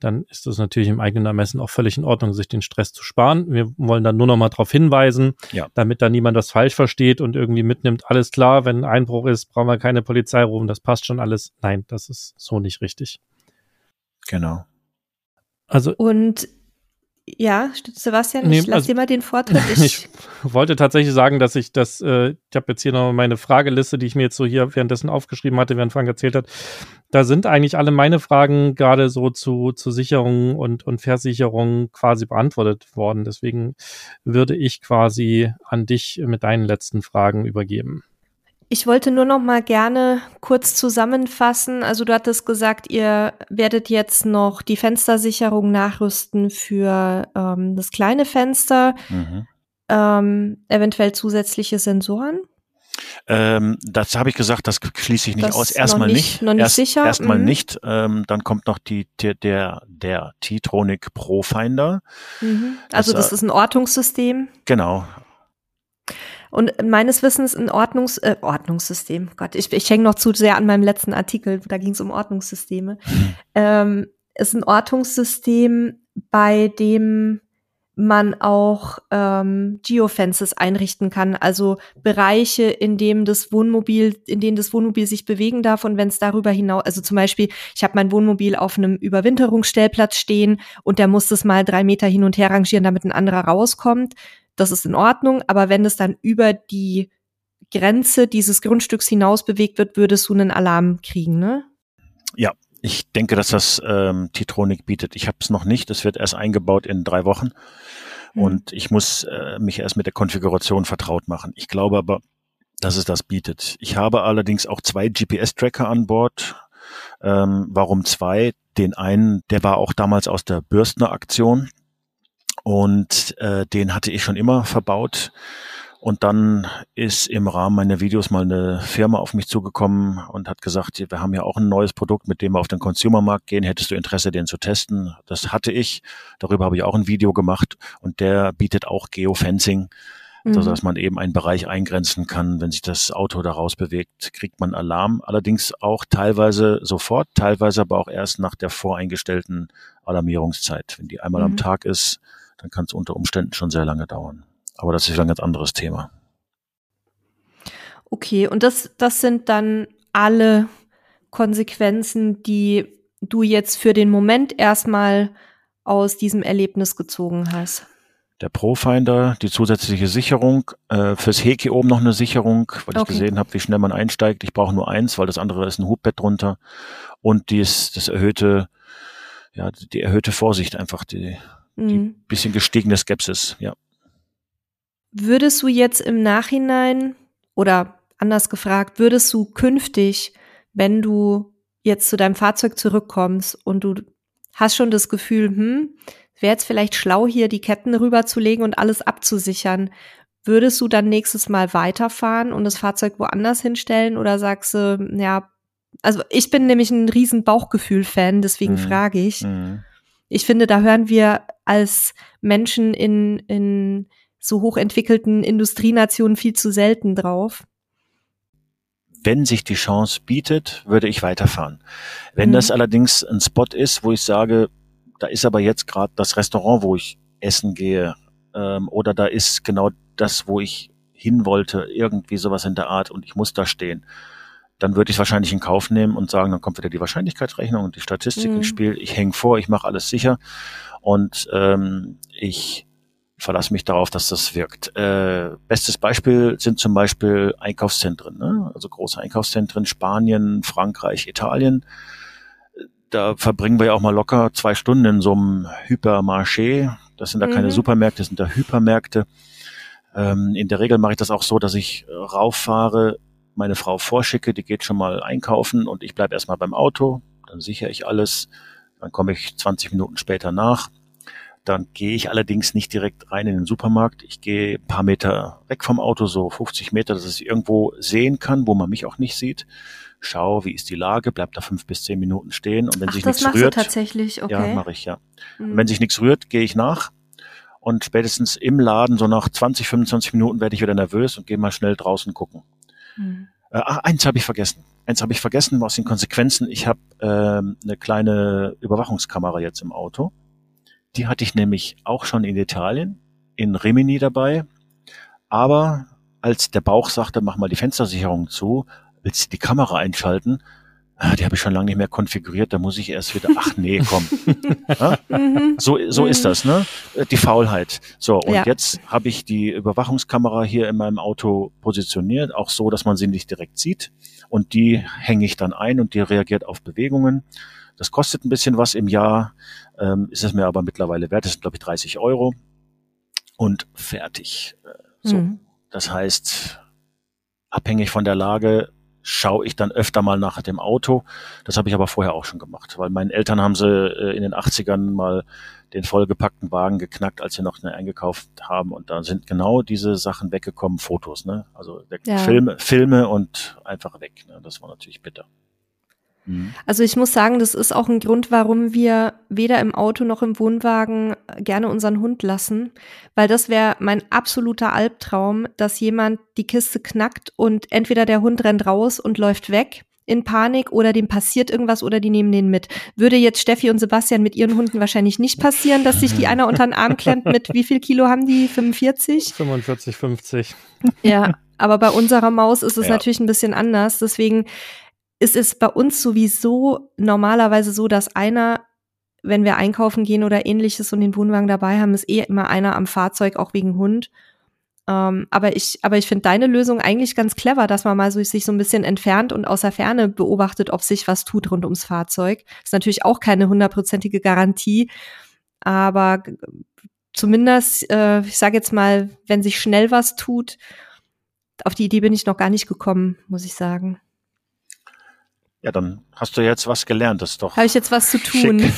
dann ist das natürlich im eigenen Ermessen auch völlig in Ordnung, sich den Stress zu sparen. Wir wollen dann nur noch mal darauf hinweisen, ja. damit da niemand was falsch versteht und irgendwie mitnimmt, alles klar, wenn ein Einbruch ist, brauchen wir keine Polizei rufen, das passt schon alles. Nein, das ist so nicht richtig. Genau. Also und ja, Sebastian, nee, ich lass also, dir mal den Vortritt. Ich, ich, wollte tatsächlich sagen, dass ich das, äh, ich habe jetzt hier noch meine Frageliste, die ich mir jetzt so hier währenddessen aufgeschrieben hatte, während Frank erzählt hat. Da sind eigentlich alle meine Fragen gerade so zu, zu Sicherung und, und Versicherung quasi beantwortet worden. Deswegen würde ich quasi an dich mit deinen letzten Fragen übergeben. Ich wollte nur noch mal gerne kurz zusammenfassen. Also du hattest gesagt, ihr werdet jetzt noch die Fenstersicherung nachrüsten für ähm, das kleine Fenster, mhm. ähm, eventuell zusätzliche Sensoren. Ähm, das habe ich gesagt, das schließe ich nicht das aus. Erstmal nicht, Noch nicht Erst, sicher. Erstmal mhm. nicht. Ähm, dann kommt noch die, der, der, der T-Tronic Pro Finder. Mhm. Also das, das ist ein Ortungssystem. Genau. Und meines Wissens ein Ordnungs äh, Ordnungssystem. Gott, ich, ich hänge noch zu sehr an meinem letzten Artikel, da ging es um Ordnungssysteme. Mhm. Ähm, ist ein Ortungssystem, bei dem man auch ähm, Geofences einrichten kann, also Bereiche, in dem das Wohnmobil, in denen das Wohnmobil sich bewegen darf und wenn es darüber hinaus, also zum Beispiel, ich habe mein Wohnmobil auf einem Überwinterungsstellplatz stehen und der muss das mal drei Meter hin und her rangieren, damit ein anderer rauskommt, das ist in Ordnung, aber wenn es dann über die Grenze dieses Grundstücks hinaus bewegt wird, würdest du einen Alarm kriegen, ne? Ja, ich denke, dass das ähm, Titronic bietet. Ich habe es noch nicht. Es wird erst eingebaut in drei Wochen. Mhm. Und ich muss äh, mich erst mit der Konfiguration vertraut machen. Ich glaube aber, dass es das bietet. Ich habe allerdings auch zwei GPS-Tracker an Bord. Ähm, warum zwei? Den einen, der war auch damals aus der Bürstner Aktion. Und äh, den hatte ich schon immer verbaut. Und dann ist im Rahmen meiner Videos mal eine Firma auf mich zugekommen und hat gesagt, wir haben ja auch ein neues Produkt, mit dem wir auf den Consumermarkt gehen. Hättest du Interesse, den zu testen? Das hatte ich. Darüber habe ich auch ein Video gemacht und der bietet auch Geofencing, mhm. so dass man eben einen Bereich eingrenzen kann. Wenn sich das Auto daraus bewegt, kriegt man Alarm. Allerdings auch teilweise sofort, teilweise aber auch erst nach der voreingestellten Alarmierungszeit. Wenn die einmal mhm. am Tag ist, dann kann es unter Umständen schon sehr lange dauern. Aber das ist ein ganz anderes Thema. Okay, und das, das sind dann alle Konsequenzen, die du jetzt für den Moment erstmal aus diesem Erlebnis gezogen hast. Der Profinder, die zusätzliche Sicherung, äh, fürs Heki oben noch eine Sicherung, weil okay. ich gesehen habe, wie schnell man einsteigt. Ich brauche nur eins, weil das andere ist ein Hubbett drunter. Und dies, das erhöhte, ja, die erhöhte Vorsicht einfach, die, die mhm. bisschen gestiegene Skepsis, ja. Würdest du jetzt im Nachhinein oder anders gefragt, würdest du künftig, wenn du jetzt zu deinem Fahrzeug zurückkommst und du hast schon das Gefühl, hm, wäre jetzt vielleicht schlau, hier die Ketten rüberzulegen und alles abzusichern, würdest du dann nächstes Mal weiterfahren und das Fahrzeug woanders hinstellen oder sagst du, ja, also ich bin nämlich ein riesen Bauchgefühl-Fan, deswegen mhm. frage ich. Mhm. Ich finde, da hören wir als Menschen in, in so hochentwickelten Industrienationen viel zu selten drauf. Wenn sich die Chance bietet, würde ich weiterfahren. Wenn mhm. das allerdings ein Spot ist, wo ich sage, da ist aber jetzt gerade das Restaurant, wo ich essen gehe, ähm, oder da ist genau das, wo ich hin wollte, irgendwie sowas in der Art und ich muss da stehen, dann würde ich wahrscheinlich in Kauf nehmen und sagen, dann kommt wieder die Wahrscheinlichkeitsrechnung und die Statistik mhm. ins Spiel. Ich hänge vor, ich mache alles sicher und ähm, ich verlasse mich darauf, dass das wirkt. Äh, bestes Beispiel sind zum Beispiel Einkaufszentren, ne? also große Einkaufszentren, Spanien, Frankreich, Italien. Da verbringen wir ja auch mal locker zwei Stunden in so einem Hypermarché. Das sind da mhm. keine Supermärkte, das sind da Hypermärkte. Ähm, in der Regel mache ich das auch so, dass ich rauffahre, meine Frau vorschicke, die geht schon mal einkaufen und ich bleibe erstmal beim Auto, dann sichere ich alles, dann komme ich 20 Minuten später nach, Dann gehe ich allerdings nicht direkt rein in den Supermarkt. Ich gehe ein paar Meter weg vom Auto, so 50 Meter, dass ich irgendwo sehen kann, wo man mich auch nicht sieht. Schau, wie ist die Lage, bleib da fünf bis zehn Minuten stehen und wenn Ach, sich nichts rührt, tatsächlich, okay. ja, mache ich ja. Und Mhm. wenn sich nichts rührt, gehe ich nach und spätestens im Laden, so nach 20, 25 Minuten werde ich wieder nervös und gehe mal schnell draußen gucken. Mhm. Äh, ah, eins habe ich vergessen. Eins habe ich vergessen aus den Konsequenzen. Ich habe ähm, eine kleine Überwachungskamera jetzt im Auto. Die hatte ich nämlich auch schon in Italien, in Rimini dabei. Aber als der Bauch sagte, mach mal die Fenstersicherung zu, willst du die Kamera einschalten? Ah, Die habe ich schon lange nicht mehr konfiguriert, da muss ich erst wieder, ach nee, komm. Ja? Mhm. So, so ist das, ne? Die Faulheit. So, und Ja. jetzt habe ich die Überwachungskamera hier in meinem Auto positioniert, auch so, dass man sie nicht direkt sieht. Und die hänge ich dann ein und die reagiert auf Bewegungen. Das kostet ein bisschen was im Jahr, ähm, ist es mir aber mittlerweile wert. Das sind, glaube ich, 30 Euro. Und fertig. Äh, So. Mhm. Das heißt, abhängig von der Lage schaue ich dann öfter mal nach dem Auto. Das habe ich aber vorher auch schon gemacht, weil meinen Eltern haben sie äh, in den 80ern mal den vollgepackten Wagen geknackt, als sie noch eine eingekauft haben. Und da sind genau diese Sachen weggekommen, Fotos, ne? Also Ja. Filme, Filme und einfach weg. Ne? Das war natürlich bitter. Mhm. Also ich muss sagen, das ist auch ein Grund, warum wir weder im Auto noch im Wohnwagen gerne unseren Hund lassen, weil das wäre mein absoluter Albtraum, dass jemand die Kiste knackt und entweder der Hund rennt raus und läuft weg in Panik oder dem passiert irgendwas oder die nehmen den mit. Würde jetzt Steffi und Sebastian mit ihren Hunden wahrscheinlich nicht passieren, dass sich die einer unter den Arm klemmt mit wie viel Kilo haben die? 45? 45, 50. Ja, aber bei unserer Maus ist es Ja. natürlich ein bisschen anders. Deswegen ist es bei uns sowieso normalerweise so, dass einer, wenn wir einkaufen gehen oder ähnliches und den Wohnwagen dabei haben, ist eh immer einer am Fahrzeug, auch wegen Hund. Ähm, aber ich, aber ich finde deine Lösung eigentlich ganz clever, dass man mal so sich so ein bisschen entfernt und aus der Ferne beobachtet, ob sich was tut rund ums Fahrzeug. Ist natürlich auch keine hundertprozentige Garantie, aber zumindest, äh, ich sage jetzt mal, wenn sich schnell was tut, auf die Idee bin ich noch gar nicht gekommen, muss ich sagen. Ja, dann hast du jetzt was gelernt, das ist doch. Habe ich jetzt was zu tun?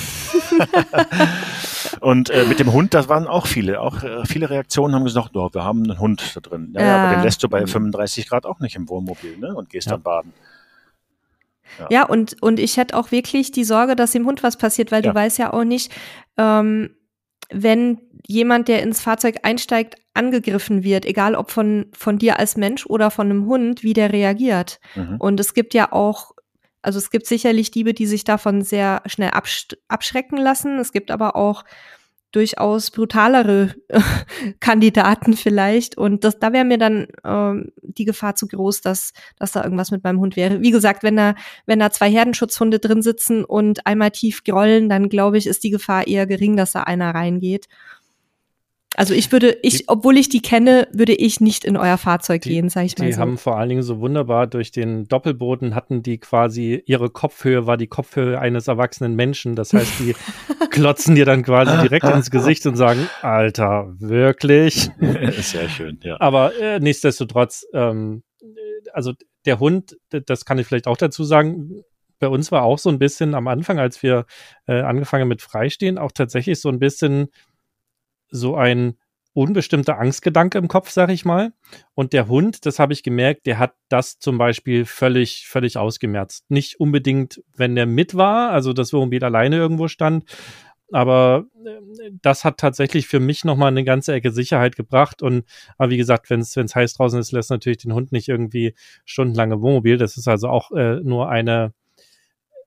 Und äh, mit dem Hund, das waren auch viele. Auch äh, viele Reaktionen haben gesagt, oh, wir haben einen Hund da drin. Ja, ja. aber Ja. den lässt du bei 35 Grad auch nicht im Wohnmobil, ne? Und gehst Ja. dann baden. Ja, und, und ich hätte auch wirklich die Sorge, dass dem Hund was passiert, weil Ja. du weißt ja auch nicht, ähm, wenn jemand, der ins Fahrzeug einsteigt, angegriffen wird, egal ob von, von dir als Mensch oder von einem Hund, wie der reagiert. Mhm. Und es gibt ja auch, also es gibt sicherlich Diebe, die sich davon sehr schnell absch abschrecken lassen. Es gibt aber auch durchaus brutalere Kandidaten vielleicht. Und das, da wäre mir dann ähm, die Gefahr zu groß, dass, dass da irgendwas mit meinem Hund wäre. Wie gesagt, wenn da, wenn da zwei Herdenschutzhunde drin sitzen und einmal tief grollen, dann glaube ich, ist die Gefahr eher gering, dass da einer reingeht. Also ich würde, ich, Die- obwohl ich die kenne, würde ich nicht in euer Fahrzeug Die- gehen, sage ich mal Die so. haben vor allen Dingen so wunderbar durch den Doppelboden hatten die quasi, ihre Kopfhöhe war die Kopfhöhe eines erwachsenen Menschen. Das heißt, die klotzen dir dann quasi direkt ins Gesicht und sagen, Alter, wirklich? Sehr schön, ja. Aber äh, nichtsdestotrotz, ähm, äh, also der Hund, das kann ich vielleicht auch dazu sagen, bei uns war auch so ein bisschen am Anfang, als wir äh, angefangen mit Freistehen, auch tatsächlich so ein bisschen so ein unbestimmter Angstgedanke im Kopf, sag ich mal. Und der Hund, das habe ich gemerkt, der hat das zum Beispiel völlig, völlig ausgemerzt. Nicht unbedingt, wenn der mit war, also das Wohnmobil alleine irgendwo stand, aber äh, das hat tatsächlich für mich nochmal eine ganze Ecke Sicherheit gebracht. Und aber wie gesagt, wenn es heiß draußen ist, lässt natürlich den Hund nicht irgendwie stundenlange Wohnmobil. Das ist also auch äh, nur eine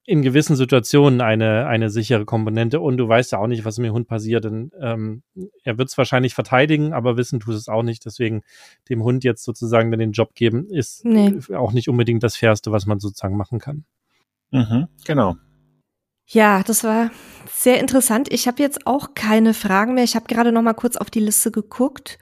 in gewissen Situationen eine, eine sichere Komponente und du weißt ja auch nicht, was mit dem Hund passiert. Denn, ähm, er wird es wahrscheinlich verteidigen, aber wissen tut es auch nicht. Deswegen dem Hund jetzt sozusagen dann den Job geben, ist Nee. auch nicht unbedingt das Fairste, was man sozusagen machen kann. Mhm, genau. Ja, das war sehr interessant. Ich habe jetzt auch keine Fragen mehr. Ich habe gerade noch mal kurz auf die Liste geguckt.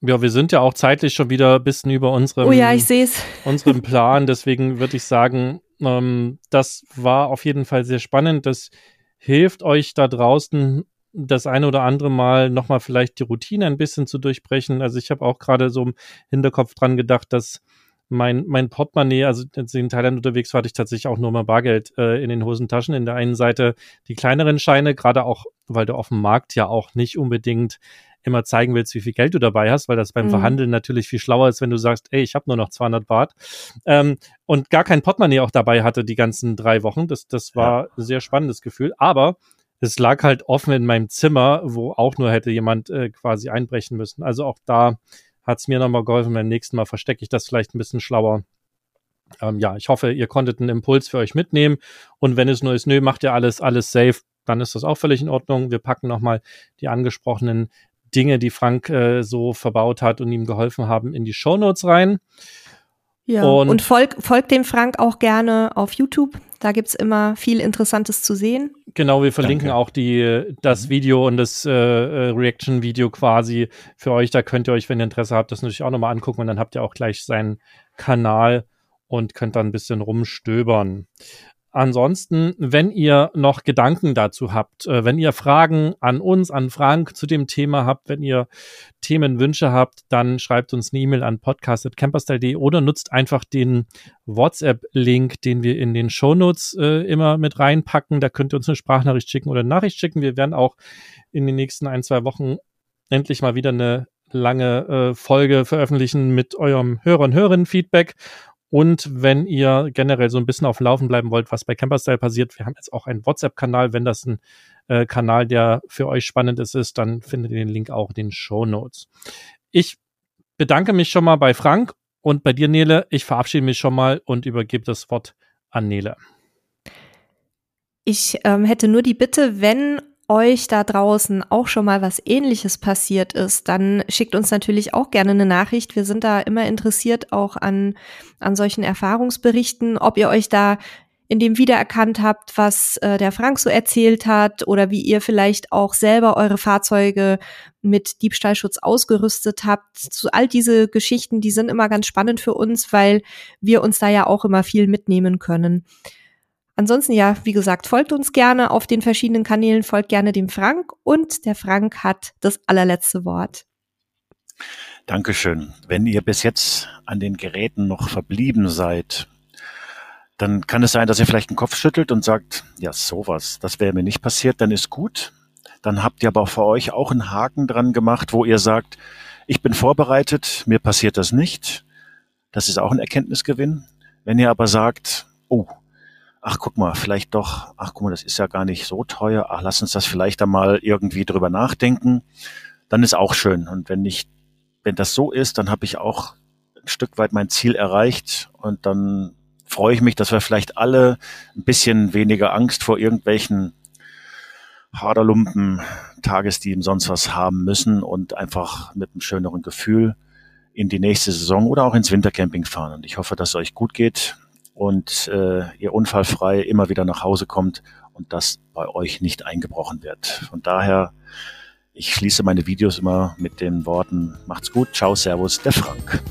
Ja, wir sind ja auch zeitlich schon wieder ein bisschen über unserem, oh ja, ich sehe es. unserem Plan. Deswegen würde ich sagen, ähm, das war auf jeden Fall sehr spannend. Das hilft euch da draußen das eine oder andere Mal nochmal vielleicht die Routine ein bisschen zu durchbrechen. Also ich habe auch gerade so im Hinterkopf dran gedacht, dass mein, mein Portemonnaie, also in Thailand unterwegs war, hatte ich tatsächlich auch nur mal Bargeld äh, in den Hosentaschen. In der einen Seite die kleineren Scheine, gerade auch, weil du auf dem Markt ja auch nicht unbedingt immer zeigen willst, wie viel Geld du dabei hast, weil das beim mhm. Verhandeln natürlich viel schlauer ist, wenn du sagst, ey, ich habe nur noch 200 Baht ähm, und gar kein Portemonnaie auch dabei hatte die ganzen drei Wochen. Das, das war ja. ein sehr spannendes Gefühl. Aber es lag halt offen in meinem Zimmer, wo auch nur hätte jemand äh, quasi einbrechen müssen. Also auch da hat es mir nochmal geholfen. Beim nächsten Mal verstecke ich das vielleicht ein bisschen schlauer. Ähm, ja, ich hoffe, ihr konntet einen Impuls für euch mitnehmen. Und wenn es nur ist, nö, macht ihr alles, alles safe, dann ist das auch völlig in Ordnung. Wir packen nochmal die angesprochenen Dinge, die Frank äh, so verbaut hat und ihm geholfen haben, in die Shownotes rein. Ja, und, und folgt folg dem Frank auch gerne auf YouTube. Da gibt's immer viel Interessantes zu sehen. Genau, wir verlinken Danke. auch die, das mhm. Video und das äh, äh, Reaction-Video quasi für euch. Da könnt ihr euch, wenn ihr Interesse habt, das natürlich auch nochmal angucken und dann habt ihr auch gleich seinen Kanal und könnt dann ein bisschen rumstöbern. Ansonsten, wenn ihr noch Gedanken dazu habt, äh, wenn ihr Fragen an uns, an Frank zu dem Thema habt, wenn ihr Themenwünsche habt, dann schreibt uns eine E-Mail an podcast.camperstyle.de oder nutzt einfach den WhatsApp-Link, den wir in den Shownotes äh, immer mit reinpacken. Da könnt ihr uns eine Sprachnachricht schicken oder eine Nachricht schicken. Wir werden auch in den nächsten ein, zwei Wochen endlich mal wieder eine lange äh, Folge veröffentlichen mit eurem Hörer- und Hörerinnen-Feedback. Und wenn ihr generell so ein bisschen auf dem Laufen bleiben wollt, was bei Camperstyle passiert, wir haben jetzt auch einen WhatsApp-Kanal. Wenn das ein äh, Kanal, der für euch spannend ist, ist, dann findet ihr den Link auch in den Show Notes. Ich bedanke mich schon mal bei Frank und bei dir, Nele. Ich verabschiede mich schon mal und übergebe das Wort an Nele. Ich ähm, hätte nur die Bitte, wenn euch da draußen auch schon mal was ähnliches passiert ist, dann schickt uns natürlich auch gerne eine Nachricht. Wir sind da immer interessiert auch an, an solchen Erfahrungsberichten, ob ihr euch da in dem wiedererkannt habt, was äh, der Frank so erzählt hat oder wie ihr vielleicht auch selber eure Fahrzeuge mit Diebstahlschutz ausgerüstet habt. Zu all diese Geschichten, die sind immer ganz spannend für uns, weil wir uns da ja auch immer viel mitnehmen können. Ansonsten ja, wie gesagt, folgt uns gerne auf den verschiedenen Kanälen, folgt gerne dem Frank und der Frank hat das allerletzte Wort. Dankeschön. Wenn ihr bis jetzt an den Geräten noch verblieben seid, dann kann es sein, dass ihr vielleicht den Kopf schüttelt und sagt, ja, sowas, das wäre mir nicht passiert, dann ist gut. Dann habt ihr aber für euch auch einen Haken dran gemacht, wo ihr sagt, ich bin vorbereitet, mir passiert das nicht. Das ist auch ein Erkenntnisgewinn. Wenn ihr aber sagt, oh, ach guck mal, vielleicht doch, ach guck mal, das ist ja gar nicht so teuer, ach lass uns das vielleicht einmal irgendwie drüber nachdenken, dann ist auch schön. Und wenn nicht, wenn das so ist, dann habe ich auch ein Stück weit mein Ziel erreicht. Und dann freue ich mich, dass wir vielleicht alle ein bisschen weniger Angst vor irgendwelchen Haderlumpen, Tagesdieben, sonst was haben müssen und einfach mit einem schöneren Gefühl in die nächste Saison oder auch ins Wintercamping fahren. Und ich hoffe, dass es euch gut geht und äh, ihr unfallfrei immer wieder nach Hause kommt und das bei euch nicht eingebrochen wird. Von daher, ich schließe meine Videos immer mit den Worten, macht's gut, ciao, servus, der Frank.